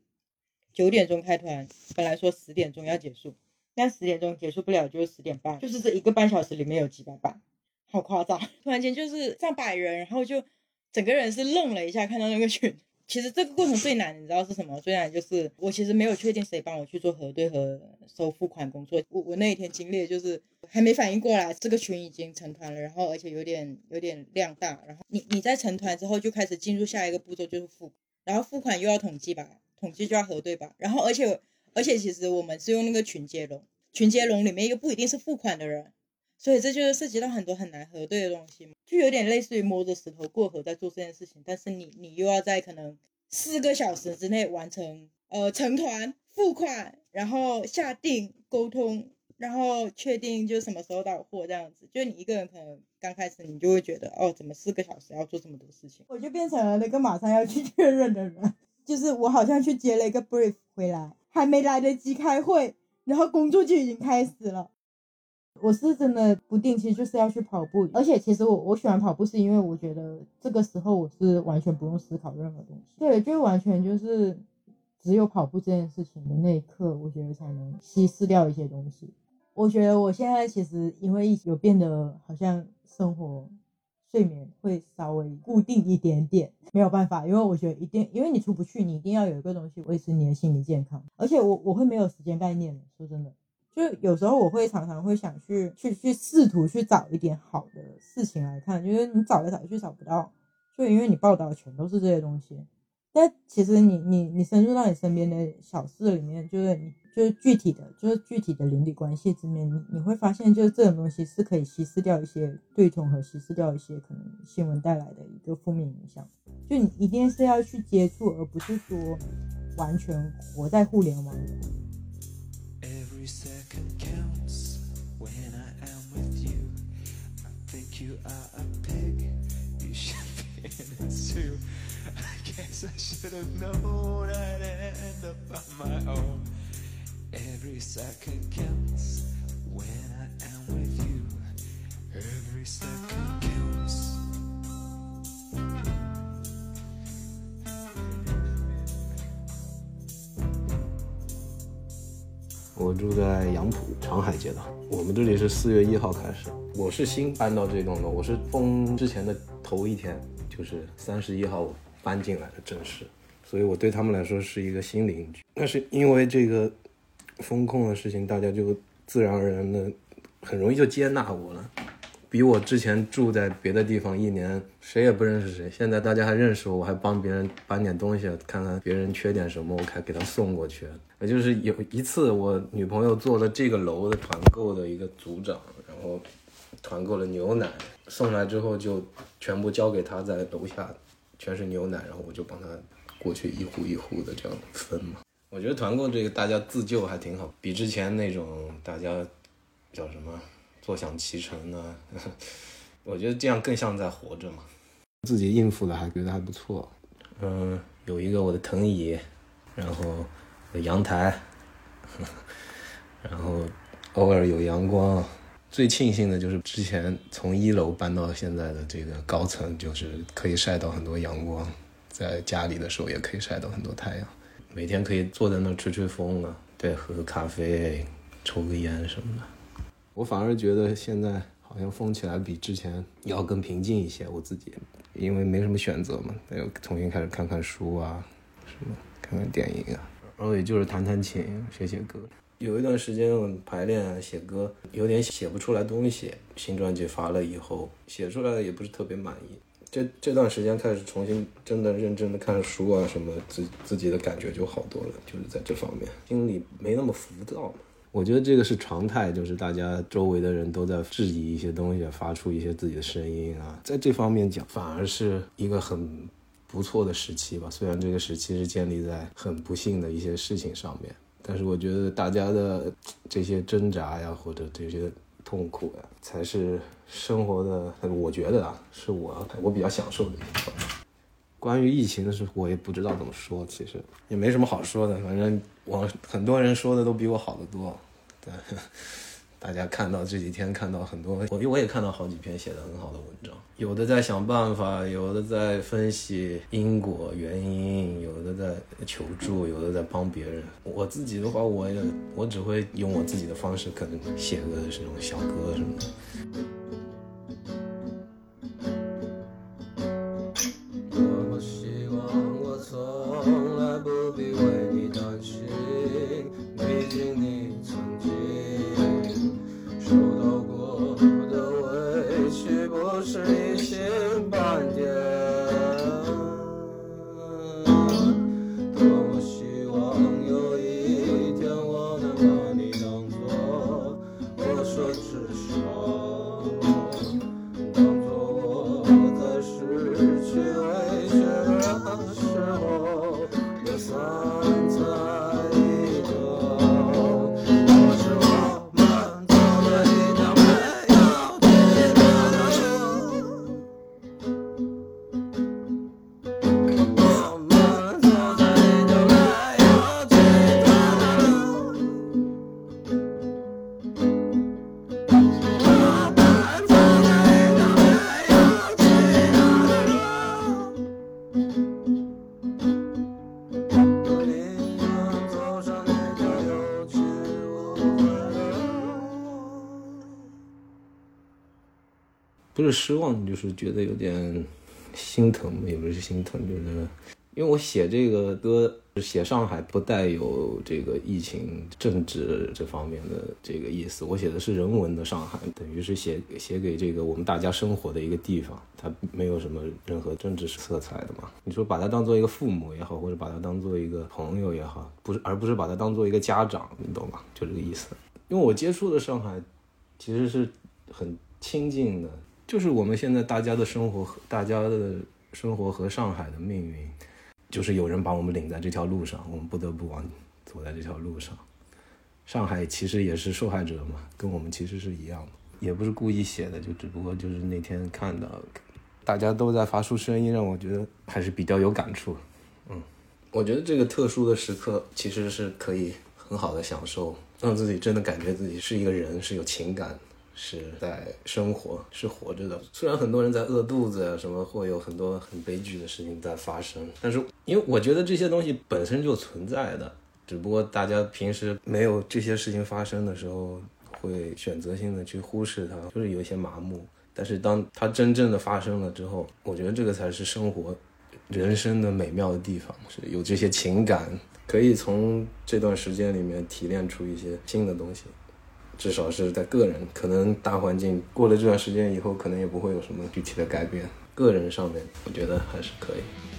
九点钟开团，本来说十点钟要结束，但十点钟结束不了，就是十点半，就是这一个半小时里面有几百把，好夸张！*laughs* 突然间就是上百人，然后就整个人是愣了一下，看到那个群。其实这个过程最难，你知道是什么？最难就是我其实没有确定谁帮我去做核对和收付款工作。我我那一天经历就是还没反应过来，这个群已经成团了，然后而且有点有点量大，然后你你在成团之后就开始进入下一个步骤，就是付，然后付款又要统计吧，统计就要核对吧，然后而且而且其实我们是用那个群接龙，群接龙里面又不一定是付款的人。所以这就是涉及到很多很难核对的东西嘛，就有点类似于摸着石头过河在做这件事情，但是你你又要在可能四个小时之内完成，呃，成团付款，然后下定沟通，然后确定就什么时候到货这样子，就你一个人可能刚开始你就会觉得哦，怎么四个小时要做这么多事情，我就变成了那个马上要去确认的人，就是我好像去接了一个 brief 回来，还没来得及开会，然后工作就已经开始了。我是真的不定期就是要去跑步，而且其实我我喜欢跑步是因为我觉得这个时候我是完全不用思考任何东西，对，就完全就是只有跑步这件事情的那一刻，我觉得才能稀释掉一些东西。我觉得我现在其实因为有变得好像生活睡眠会稍微固定一点点，没有办法，因为我觉得一定，因为你出不去，你一定要有一个东西维持你的心理健康，而且我我会没有时间概念说真的。就有时候我会常常会想去去去试图去找一点好的事情来看，就是你找来找去找不到，就因为你报道全都是这些东西。但其实你你你深入到你身边的小事里面，就是你就是具体的，就是具体的邻里关系之面，你你会发现，就是这种东西是可以稀释掉一些对冲和稀释掉一些可能新闻带来的一个负面影响。就你一定是要去接触，而不是说完全活在互联网里。Are a pig. You *laughs* should be in it too. I guess I should have known I'd end up on my own. Every second counts when I am with you. Every second counts. 我住在杨浦长海街道，我们这里是四月一号开始。我是新搬到这栋楼，我是封之前的头一天，就是三十一号搬进来的正式，所以我对他们来说是一个新邻居。但是因为这个风控的事情，大家就自然而然的很容易就接纳我了。比我之前住在别的地方一年，谁也不认识谁。现在大家还认识我，我还帮别人搬点东西，看看别人缺点什么，我还给他送过去。也就是有一次，我女朋友做了这个楼的团购的一个组长，然后团购了牛奶，送来之后就全部交给他在楼下，全是牛奶，然后我就帮他过去一壶一壶的这样分嘛。我觉得团购这个大家自救还挺好，比之前那种大家叫什么？坐享其成呢，*laughs* 我觉得这样更像在活着嘛。自己应付的还觉得还不错，嗯，有一个我的藤椅，然后阳台，*laughs* 然后偶尔有阳光。最庆幸的就是之前从一楼搬到现在的这个高层，就是可以晒到很多阳光，在家里的时候也可以晒到很多太阳，每天可以坐在那吹吹风啊，对，喝个咖啡，抽个烟什么的。我反而觉得现在好像疯起来比之前要更平静一些。我自己因为没什么选择嘛，又重新开始看看书啊，什么看看电影啊，然后也就是弹弹琴、写写歌。有一段时间排练写歌，有点写不出来东西。新专辑发了以后，写出来的也不是特别满意。这这段时间开始重新真的认真的看书啊什么，自自己的感觉就好多了，就是在这方面心里没那么浮躁。我觉得这个是常态，就是大家周围的人都在质疑一些东西，发出一些自己的声音啊。在这方面讲，反而是一个很不错的时期吧。虽然这个时期是建立在很不幸的一些事情上面，但是我觉得大家的这些挣扎呀，或者这些痛苦呀，才是生活的。我觉得啊，是我我比较享受的一部分。关于疫情的事，我也不知道怎么说，其实也没什么好说的，反正。我很多人说的都比我好得多，对，*laughs* 大家看到这几天看到很多，我我也看到好几篇写的很好的文章，有的在想办法，有的在分析因果原因，有的在求助，有的在帮别人。我自己的话，我也我只会用我自己的方式，可能写个这种小歌什么的。来不必失望，就是觉得有点心疼，也不是心疼，就是因为我写这个歌，写上海不带有这个疫情、政治这方面的这个意思，我写的是人文的上海，等于是写写给这个我们大家生活的一个地方，它没有什么任何政治色彩的嘛。你说把它当做一个父母也好，或者把它当做一个朋友也好，不是，而不是把它当做一个家长，你懂吗？就这个意思。因为我接触的上海其实是很亲近的，就是我们现在大家的生活大家的生活和上海的命运，就是有人把我们领在这条路上，我们不得不往走在这条路上。上海其实也是受害者嘛，跟我们其实是一样的，也不是故意写的，就只不过就是那天看到大家都在发出声音，让我觉得还是比较有感触。嗯，我觉得这个特殊的时刻其实是可以很好的享受，让自己真的感觉自己是一个人，是有情感，是在生活，是活着的。虽然很多人在饿肚子啊，什么会有很多很悲剧的事情在发生，但是因为我觉得这些东西本身就存在的，只不过大家平时没有这些事情发生的时候，会选择性的去忽视它，就是有一些麻木。但是当它真正的发生了之后，我觉得这个才是生活、人生的美妙的地方，是有这些情感，可以从这段时间里面提炼出一些新的东西。至少是在个人，可能大环境过了这段时间以后，可能也不会有什么具体的改变。个人上面，我觉得还是可以。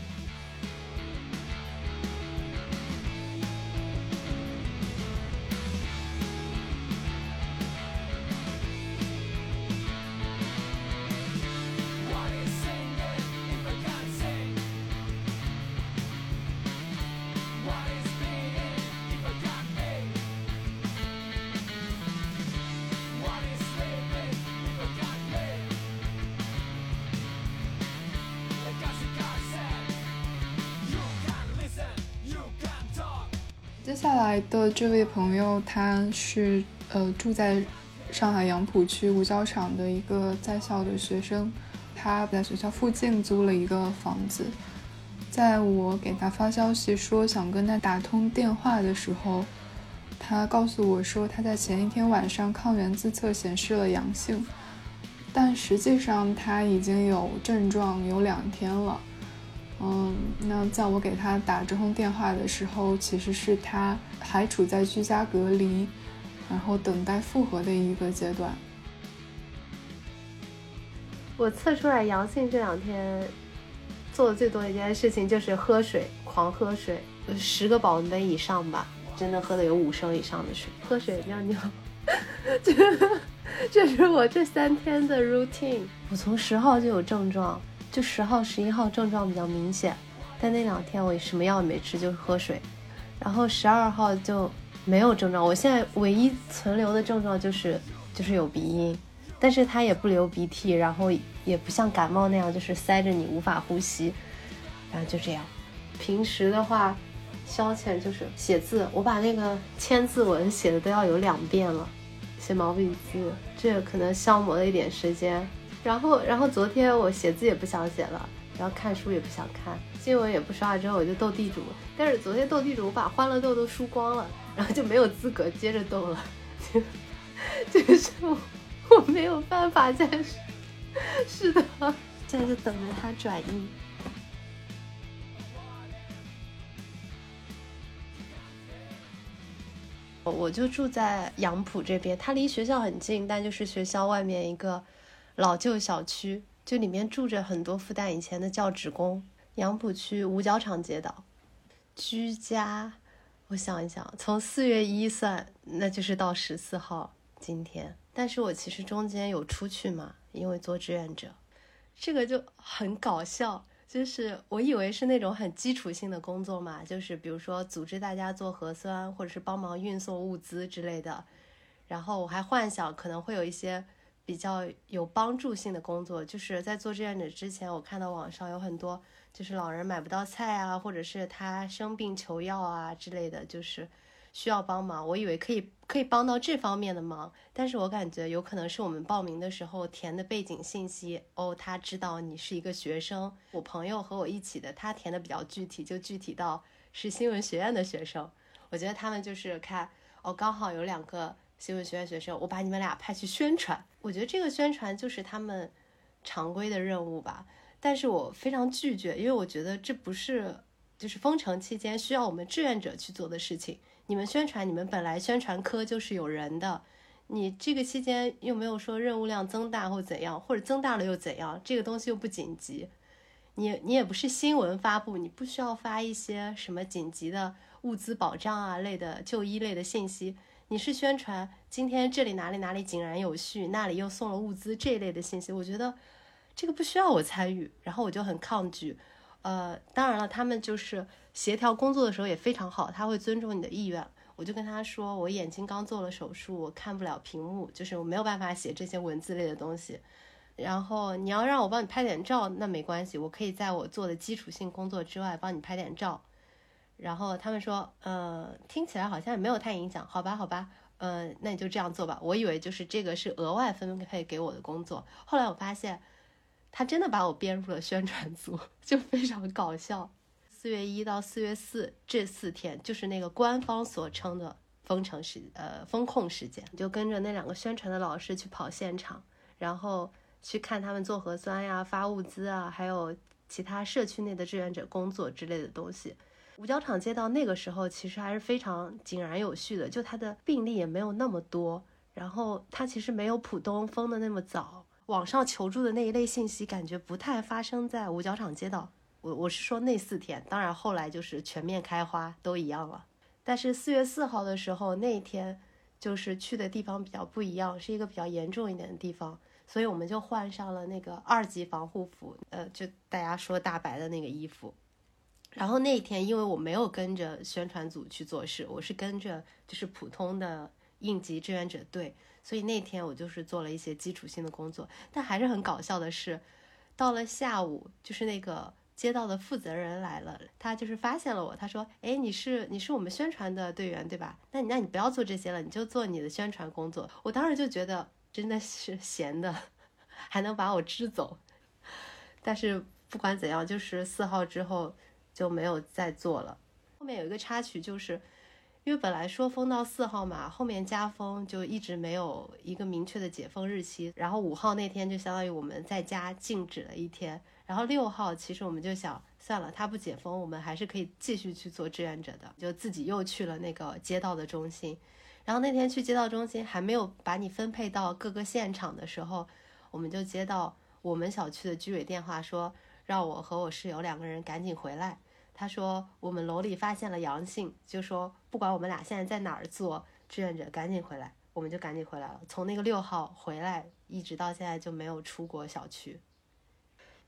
接下来的这位朋友，他是呃住在上海杨浦区五角场的一个在校的学生，他在学校附近租了一个房子。在我给他发消息说想跟他打通电话的时候，他告诉我说他在前一天晚上抗原自测显示了阳性，但实际上他已经有症状有两天了。嗯，那在我给他打这通电话的时候，其实是他还处在居家隔离，然后等待复核的一个阶段。我测出来阳性这两天，做的最多的一件事情就是喝水，狂喝水，十个保温杯以上吧，真的喝的有五升以上的水，喝水尿尿，*laughs* 这这是我这三天的 routine。我从十号就有症状。就十号、十一号症状比较明显，但那两天我什么药也没吃，就是喝水。然后十二号就没有症状，我现在唯一存留的症状就是就是有鼻音，但是它也不流鼻涕，然后也不像感冒那样就是塞着你无法呼吸，然后就这样。平时的话，消遣就是写字，我把那个千字文写的都要有两遍了。写毛笔字，这可能消磨了一点时间。然后，然后昨天我写字也不想写了，然后看书也不想看，新闻也不刷，之后我就斗地主。但是昨天斗地主我把欢乐豆都输光了，然后就没有资格接着斗了。*laughs* *laughs* 就是我我没有办法再，是的，现在就等着它转移。我就住在杨浦这边，它离学校很近，但就是学校外面一个老旧小区，就里面住着很多复旦以前的教职工。杨浦区五角场街道，居家，我想一想，从四月一算，那就是到十四号今天。但是我其实中间有出去嘛，因为做志愿者，这个就很搞笑。就是我以为是那种很基础性的工作嘛，就是比如说组织大家做核酸，或者是帮忙运送物资之类的。然后我还幻想可能会有一些比较有帮助性的工作。就是在做志愿者之前，我看到网上有很多，就是老人买不到菜啊，或者是他生病求药啊之类的，就是需要帮忙。我以为可以可以帮到这方面的忙，但是我感觉有可能是我们报名的时候填的背景信息哦，他知道你是一个学生。我朋友和我一起的，他填的比较具体，就具体到是新闻学院的学生。我觉得他们就是看哦，刚好有两个新闻学院学生，我把你们俩派去宣传。我觉得这个宣传就是他们常规的任务吧，但是我非常拒绝，因为我觉得这不是就是封城期间需要我们志愿者去做的事情。你们宣传，你们本来宣传科就是有人的，你这个期间又没有说任务量增大或怎样，或者增大了又怎样？这个东西又不紧急，你你也不是新闻发布，你不需要发一些什么紧急的物资保障啊类的就医类的信息，你是宣传今天这里哪里哪里井然有序，那里又送了物资这一类的信息，我觉得这个不需要我参与，然后我就很抗拒。呃，当然了，他们就是协调工作的时候也非常好，他会尊重你的意愿。我就跟他说，我眼睛刚做了手术，我看不了屏幕，就是我没有办法写这些文字类的东西。然后你要让我帮你拍点照，那没关系，我可以在我做的基础性工作之外帮你拍点照。然后他们说，呃，听起来好像也没有太影响，好吧，好吧，呃，那你就这样做吧。我以为就是这个是额外分配给我的工作，后来我发现。他真的把我编入了宣传组，就非常搞笑。四月一到四月四这四天，就是那个官方所称的封城时，呃，封控时间，就跟着那两个宣传的老师去跑现场，然后去看他们做核酸呀、发物资啊，还有其他社区内的志愿者工作之类的东西。五角场街道那个时候其实还是非常井然有序的，就它的病例也没有那么多，然后它其实没有浦东封的那么早。网上求助的那一类信息，感觉不太发生在五角场街道。我我是说那四天，当然后来就是全面开花，都一样了。但是四月四号的时候，那一天就是去的地方比较不一样，是一个比较严重一点的地方，所以我们就换上了那个二级防护服，呃，就大家说大白的那个衣服。然后那一天，因为我没有跟着宣传组去做事，我是跟着就是普通的应急志愿者队。所以那天我就是做了一些基础性的工作，但还是很搞笑的是，到了下午，就是那个街道的负责人来了，他就是发现了我，他说：“哎，你是你是我们宣传的队员对吧？那你那你不要做这些了，你就做你的宣传工作。”我当时就觉得真的是闲的，还能把我支走。*laughs* 但是不管怎样，就是四号之后就没有再做了。后面有一个插曲就是。因为本来说封到四号嘛，后面加封就一直没有一个明确的解封日期。然后五号那天就相当于我们在家静止了一天。然后六号其实我们就想算了，他不解封，我们还是可以继续去做志愿者的，就自己又去了那个街道的中心。然后那天去街道中心还没有把你分配到各个现场的时候，我们就接到我们小区的居委电话说，让我和我室友两个人赶紧回来。他说我们楼里发现了阳性，就说不管我们俩现在在哪儿做志愿者，赶紧回来，我们就赶紧回来了。从那个六号回来，一直到现在就没有出过小区。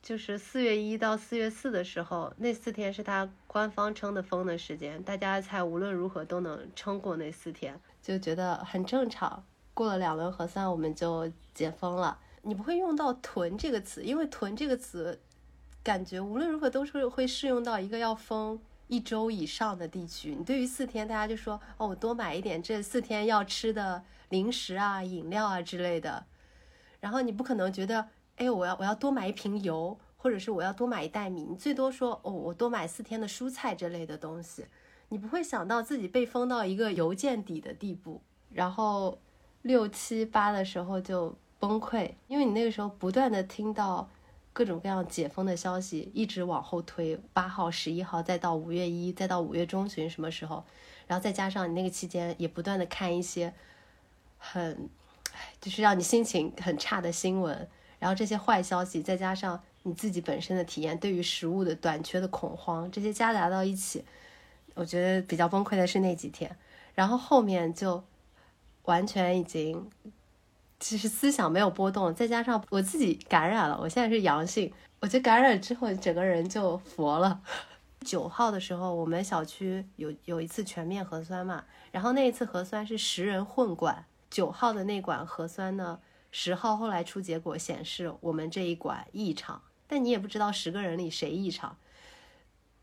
就是四月一到四月四的时候，那四天是他官方称的封的时间，大家才无论如何都能撑过那四天，就觉得很正常。过了两轮核酸，我们就解封了。你不会用到“囤”这个词，因为“囤”这个词。感觉无论如何都是会适用到一个要封一周以上的地区，你对于四天，大家就说哦，我多买一点这四天要吃的零食啊、饮料啊之类的。然后你不可能觉得，哎，我要我要多买一瓶油，或者是我要多买一袋米，你最多说哦，我多买四天的蔬菜之类的东西。你不会想到自己被封到一个油见底的地步，然后六七八的时候就崩溃，因为你那个时候不断的听到。各种各样解封的消息一直往后推，八号、十一号，再到五月一，再到五月中旬什么时候？然后再加上你那个期间也不断的看一些很，就是让你心情很差的新闻，然后这些坏消息，再加上你自己本身的体验，对于食物的短缺的恐慌，这些夹杂到一起，我觉得比较崩溃的是那几天，然后后面就完全已经。其实思想没有波动，再加上我自己感染了，我现在是阳性。我觉得感染之后整个人就佛了。九号的时候，我们小区有有一次全面核酸嘛，然后那一次核酸是十人混管，九号的那管核酸呢，十号后来出结果显示我们这一管异常，但你也不知道十个人里谁异常。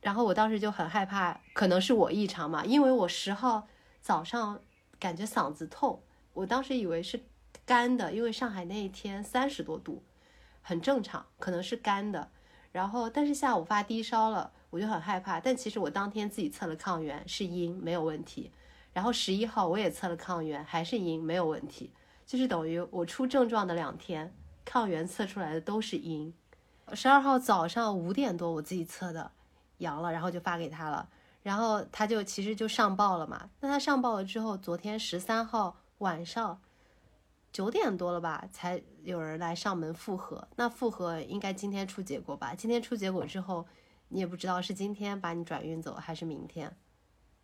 然后我当时就很害怕，可能是我异常嘛，因为我十号早上感觉嗓子痛，我当时以为是。干的，因为上海那一天三十多度，很正常，可能是干的。然后，但是下午发低烧了，我就很害怕。但其实我当天自己测了抗原，是阴，没有问题。然后十一号我也测了抗原，还是阴，没有问题。就是等于我出症状的两天，抗原测出来的都是阴。十二号早上五点多我自己测的，阳了，然后就发给他了。然后他就其实就上报了嘛。那他上报了之后，昨天十三号晚上。九点多了吧，才有人来上门复核。那复核应该今天出结果吧？今天出结果之后，你也不知道是今天把你转运走还是明天。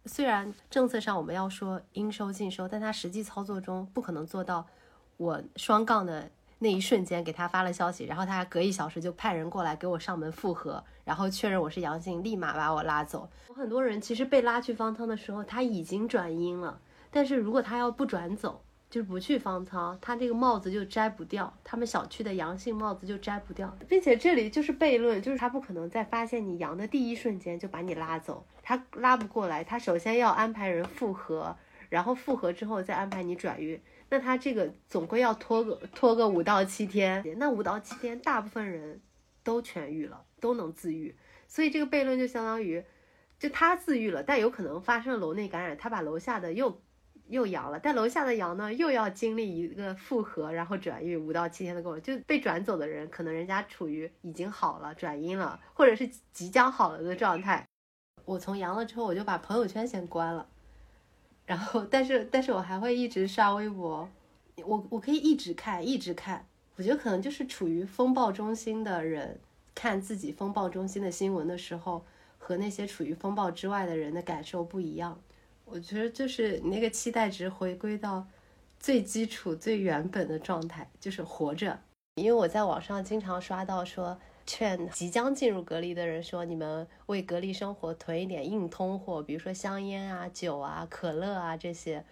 虽然政策上我们要说应收尽收，但他实际操作中不可能做到我双杠的那一瞬间给他发了消息，然后他还隔一小时就派人过来给我上门复核，然后确认我是阳性，立马把我拉走。很多人其实被拉去方舱的时候，他已经转阴了，但是如果他要不转走。就是不去方舱，他这个帽子就摘不掉，他们小区的阳性帽子就摘不掉，并且这里就是悖论，就是他不可能在发现你阳的第一瞬间就把你拉走，他拉不过来，他首先要安排人复核，然后复核之后再安排你转运，那他这个总归要拖个拖个五到七天，那五到七天大部分人都痊愈了，都能自愈，所以这个悖论就相当于，就他自愈了，但有可能发生楼内感染，他把楼下的又。又阳了，但楼下的阳呢，又要经历一个复合，然后转运五到七天的过程，就被转走的人，可能人家处于已经好了转阴了，或者是即将好了的状态。我从阳了之后，我就把朋友圈先关了，然后，但是，但是我还会一直刷微博，我我可以一直看，一直看。我觉得可能就是处于风暴中心的人，看自己风暴中心的新闻的时候，和那些处于风暴之外的人的感受不一样。我觉得就是你那个期待值回归到最基础、最原本的状态，就是活着。因为我在网上经常刷到说，劝即将进入隔离的人说，你们为隔离生活囤一点硬通货，比如说香烟啊、酒啊、可乐啊这些，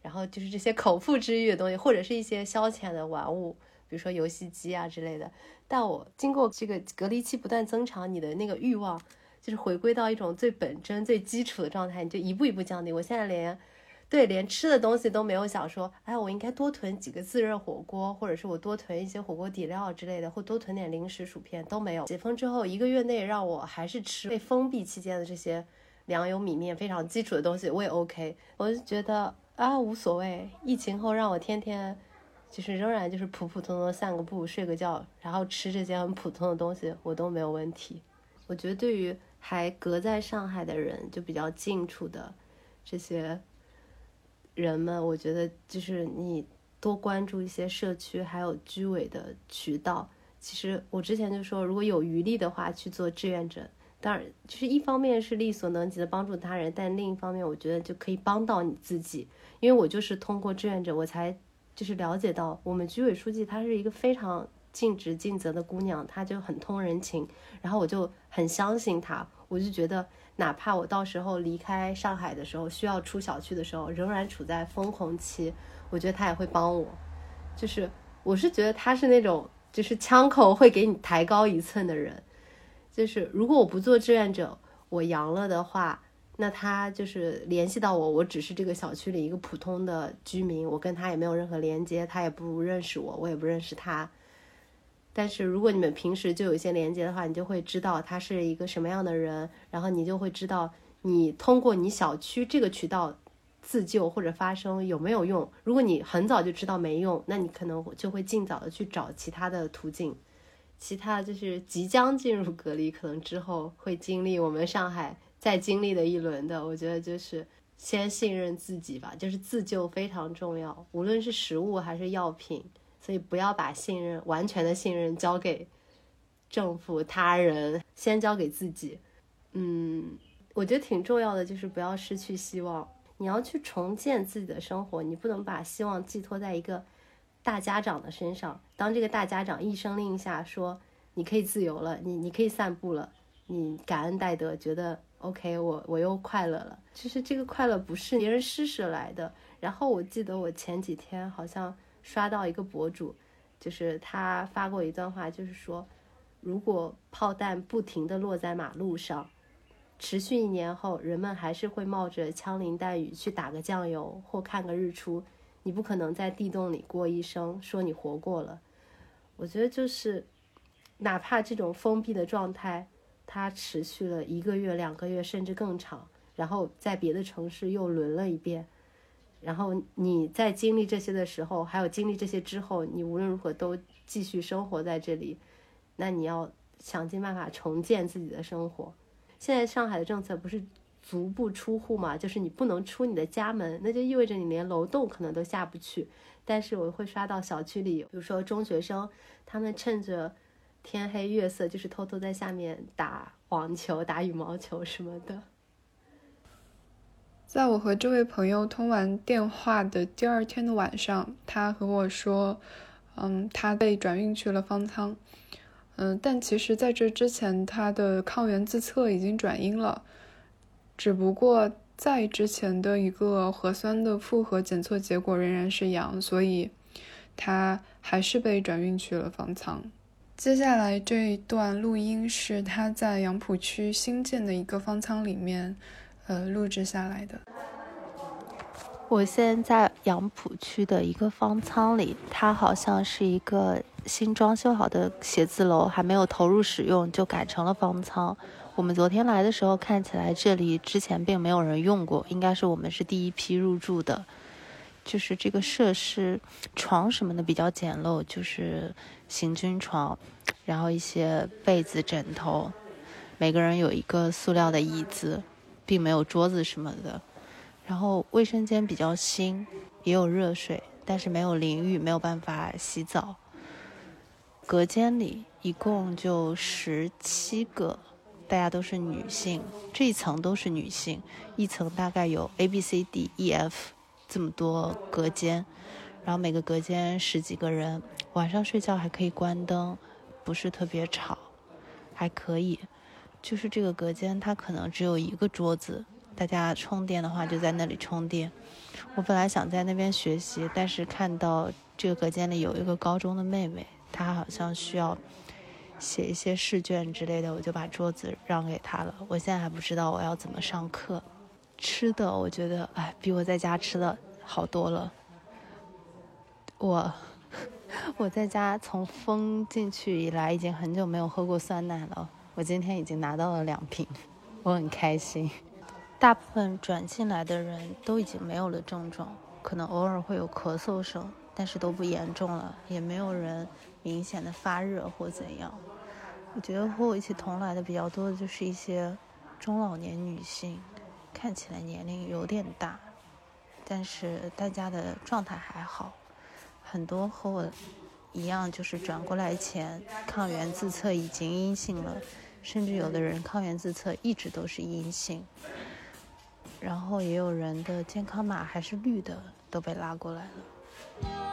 然后就是这些口腹之欲的东西，或者是一些消遣的玩物，比如说游戏机啊之类的。但我经过这个隔离期不断增长，你的那个欲望。就是回归到一种最本真、最基础的状态，你就一步一步降低。我现在连，对，连吃的东西都没有想说，哎，我应该多囤几个自热火锅，或者是我多囤一些火锅底料之类的，或多囤点零食、薯片都没有。解封之后一个月内让我还是吃被封闭期间的这些粮油米面非常基础的东西，我也 OK。我就觉得啊无所谓。疫情后让我天天就是仍然就是普普通通散个步、睡个觉，然后吃这些很普通的东西，我都没有问题。我觉得对于还隔在上海的人，就比较近处的这些人们，我觉得就是你多关注一些社区还有居委的渠道。其实我之前就说，如果有余力的话，去做志愿者。当然，就是一方面是力所能及的帮助他人，但另一方面，我觉得就可以帮到你自己。因为我就是通过志愿者，我才就是了解到我们居委书记她是一个非常。尽职尽责的姑娘，她就很通人情，然后我就很相信他，我就觉得哪怕我到时候离开上海的时候，需要出小区的时候，仍然处在封控期，我觉得他也会帮我。就是我是觉得他是那种就是枪口会给你抬高一寸的人，就是如果我不做志愿者，我阳了的话，那他就是联系到我，我只是这个小区里一个普通的居民，我跟他也没有任何连接，他也不认识我，我也不认识他。但是如果你们平时就有一些连接的话，你就会知道他是一个什么样的人，然后你就会知道你通过你小区这个渠道自救或者发声有没有用。如果你很早就知道没用，那你可能就会尽早的去找其他的途径。其他就是即将进入隔离，可能之后会经历我们上海再经历的一轮的。我觉得就是先信任自己吧，就是自救非常重要，无论是食物还是药品。所以不要把信任完全的信任交给政府、他人，先交给自己。嗯，我觉得挺重要的，就是不要失去希望。你要去重建自己的生活，你不能把希望寄托在一个大家长的身上。当这个大家长一声令下说你可以自由了，你你可以散步了，你感恩戴德，觉得 OK，我我又快乐了。其实这个快乐不是别人施舍来的。然后我记得我前几天好像。刷到一个博主，就是他发过一段话，就是说，如果炮弹不停地落在马路上，持续一年后，人们还是会冒着枪林弹雨去打个酱油或看个日出。你不可能在地洞里过一生，说你活过了。我觉得就是，哪怕这种封闭的状态，它持续了一个月、两个月，甚至更长，然后在别的城市又轮了一遍。然后你在经历这些的时候，还有经历这些之后，你无论如何都继续生活在这里，那你要想尽办法重建自己的生活。现在上海的政策不是足不出户嘛，就是你不能出你的家门，那就意味着你连楼栋可能都下不去。但是我会刷到小区里，比如说中学生，他们趁着天黑月色，就是偷偷在下面打网球、打羽毛球什么的。在我和这位朋友通完电话的第二天的晚上，他和我说：“嗯，他被转运去了方舱。嗯，但其实在这之前，他的抗原自测已经转阴了，只不过在之前的一个核酸的复核检测结果仍然是阳，所以他还是被转运去了方舱。接下来这一段录音是他在杨浦区新建的一个方舱里面。”呃，录制下来的。我现在在杨浦区的一个方舱里，它好像是一个新装修好的写字楼，还没有投入使用就改成了方舱。我们昨天来的时候，看起来这里之前并没有人用过，应该是我们是第一批入住的。就是这个设施，床什么的比较简陋，就是行军床，然后一些被子、枕头，每个人有一个塑料的椅子。并没有桌子什么的，然后卫生间比较新，也有热水，但是没有淋浴，没有办法洗澡。隔间里一共就十七个，大家都是女性，这一层都是女性，一层大概有 A B C D E F 这么多隔间，然后每个隔间十几个人，晚上睡觉还可以关灯，不是特别吵，还可以。就是这个隔间，它可能只有一个桌子，大家充电的话就在那里充电。我本来想在那边学习，但是看到这个隔间里有一个高中的妹妹，她好像需要写一些试卷之类的，我就把桌子让给她了。我现在还不知道我要怎么上课。吃的，我觉得哎，比我在家吃的好多了。我 *laughs* 我在家从封进去以来，已经很久没有喝过酸奶了。我今天已经拿到了两瓶，*laughs* 我很开心。大部分转进来的人都已经没有了症状，可能偶尔会有咳嗽声，但是都不严重了，也没有人明显的发热或怎样。我觉得和我一起同来的比较多的就是一些中老年女性，看起来年龄有点大，但是大家的状态还好，很多和我一样，就是转过来前抗原自测已经阴性了。甚至有的人抗原自测一直都是阴性，然后也有人的健康码还是绿的，都被拉过来了。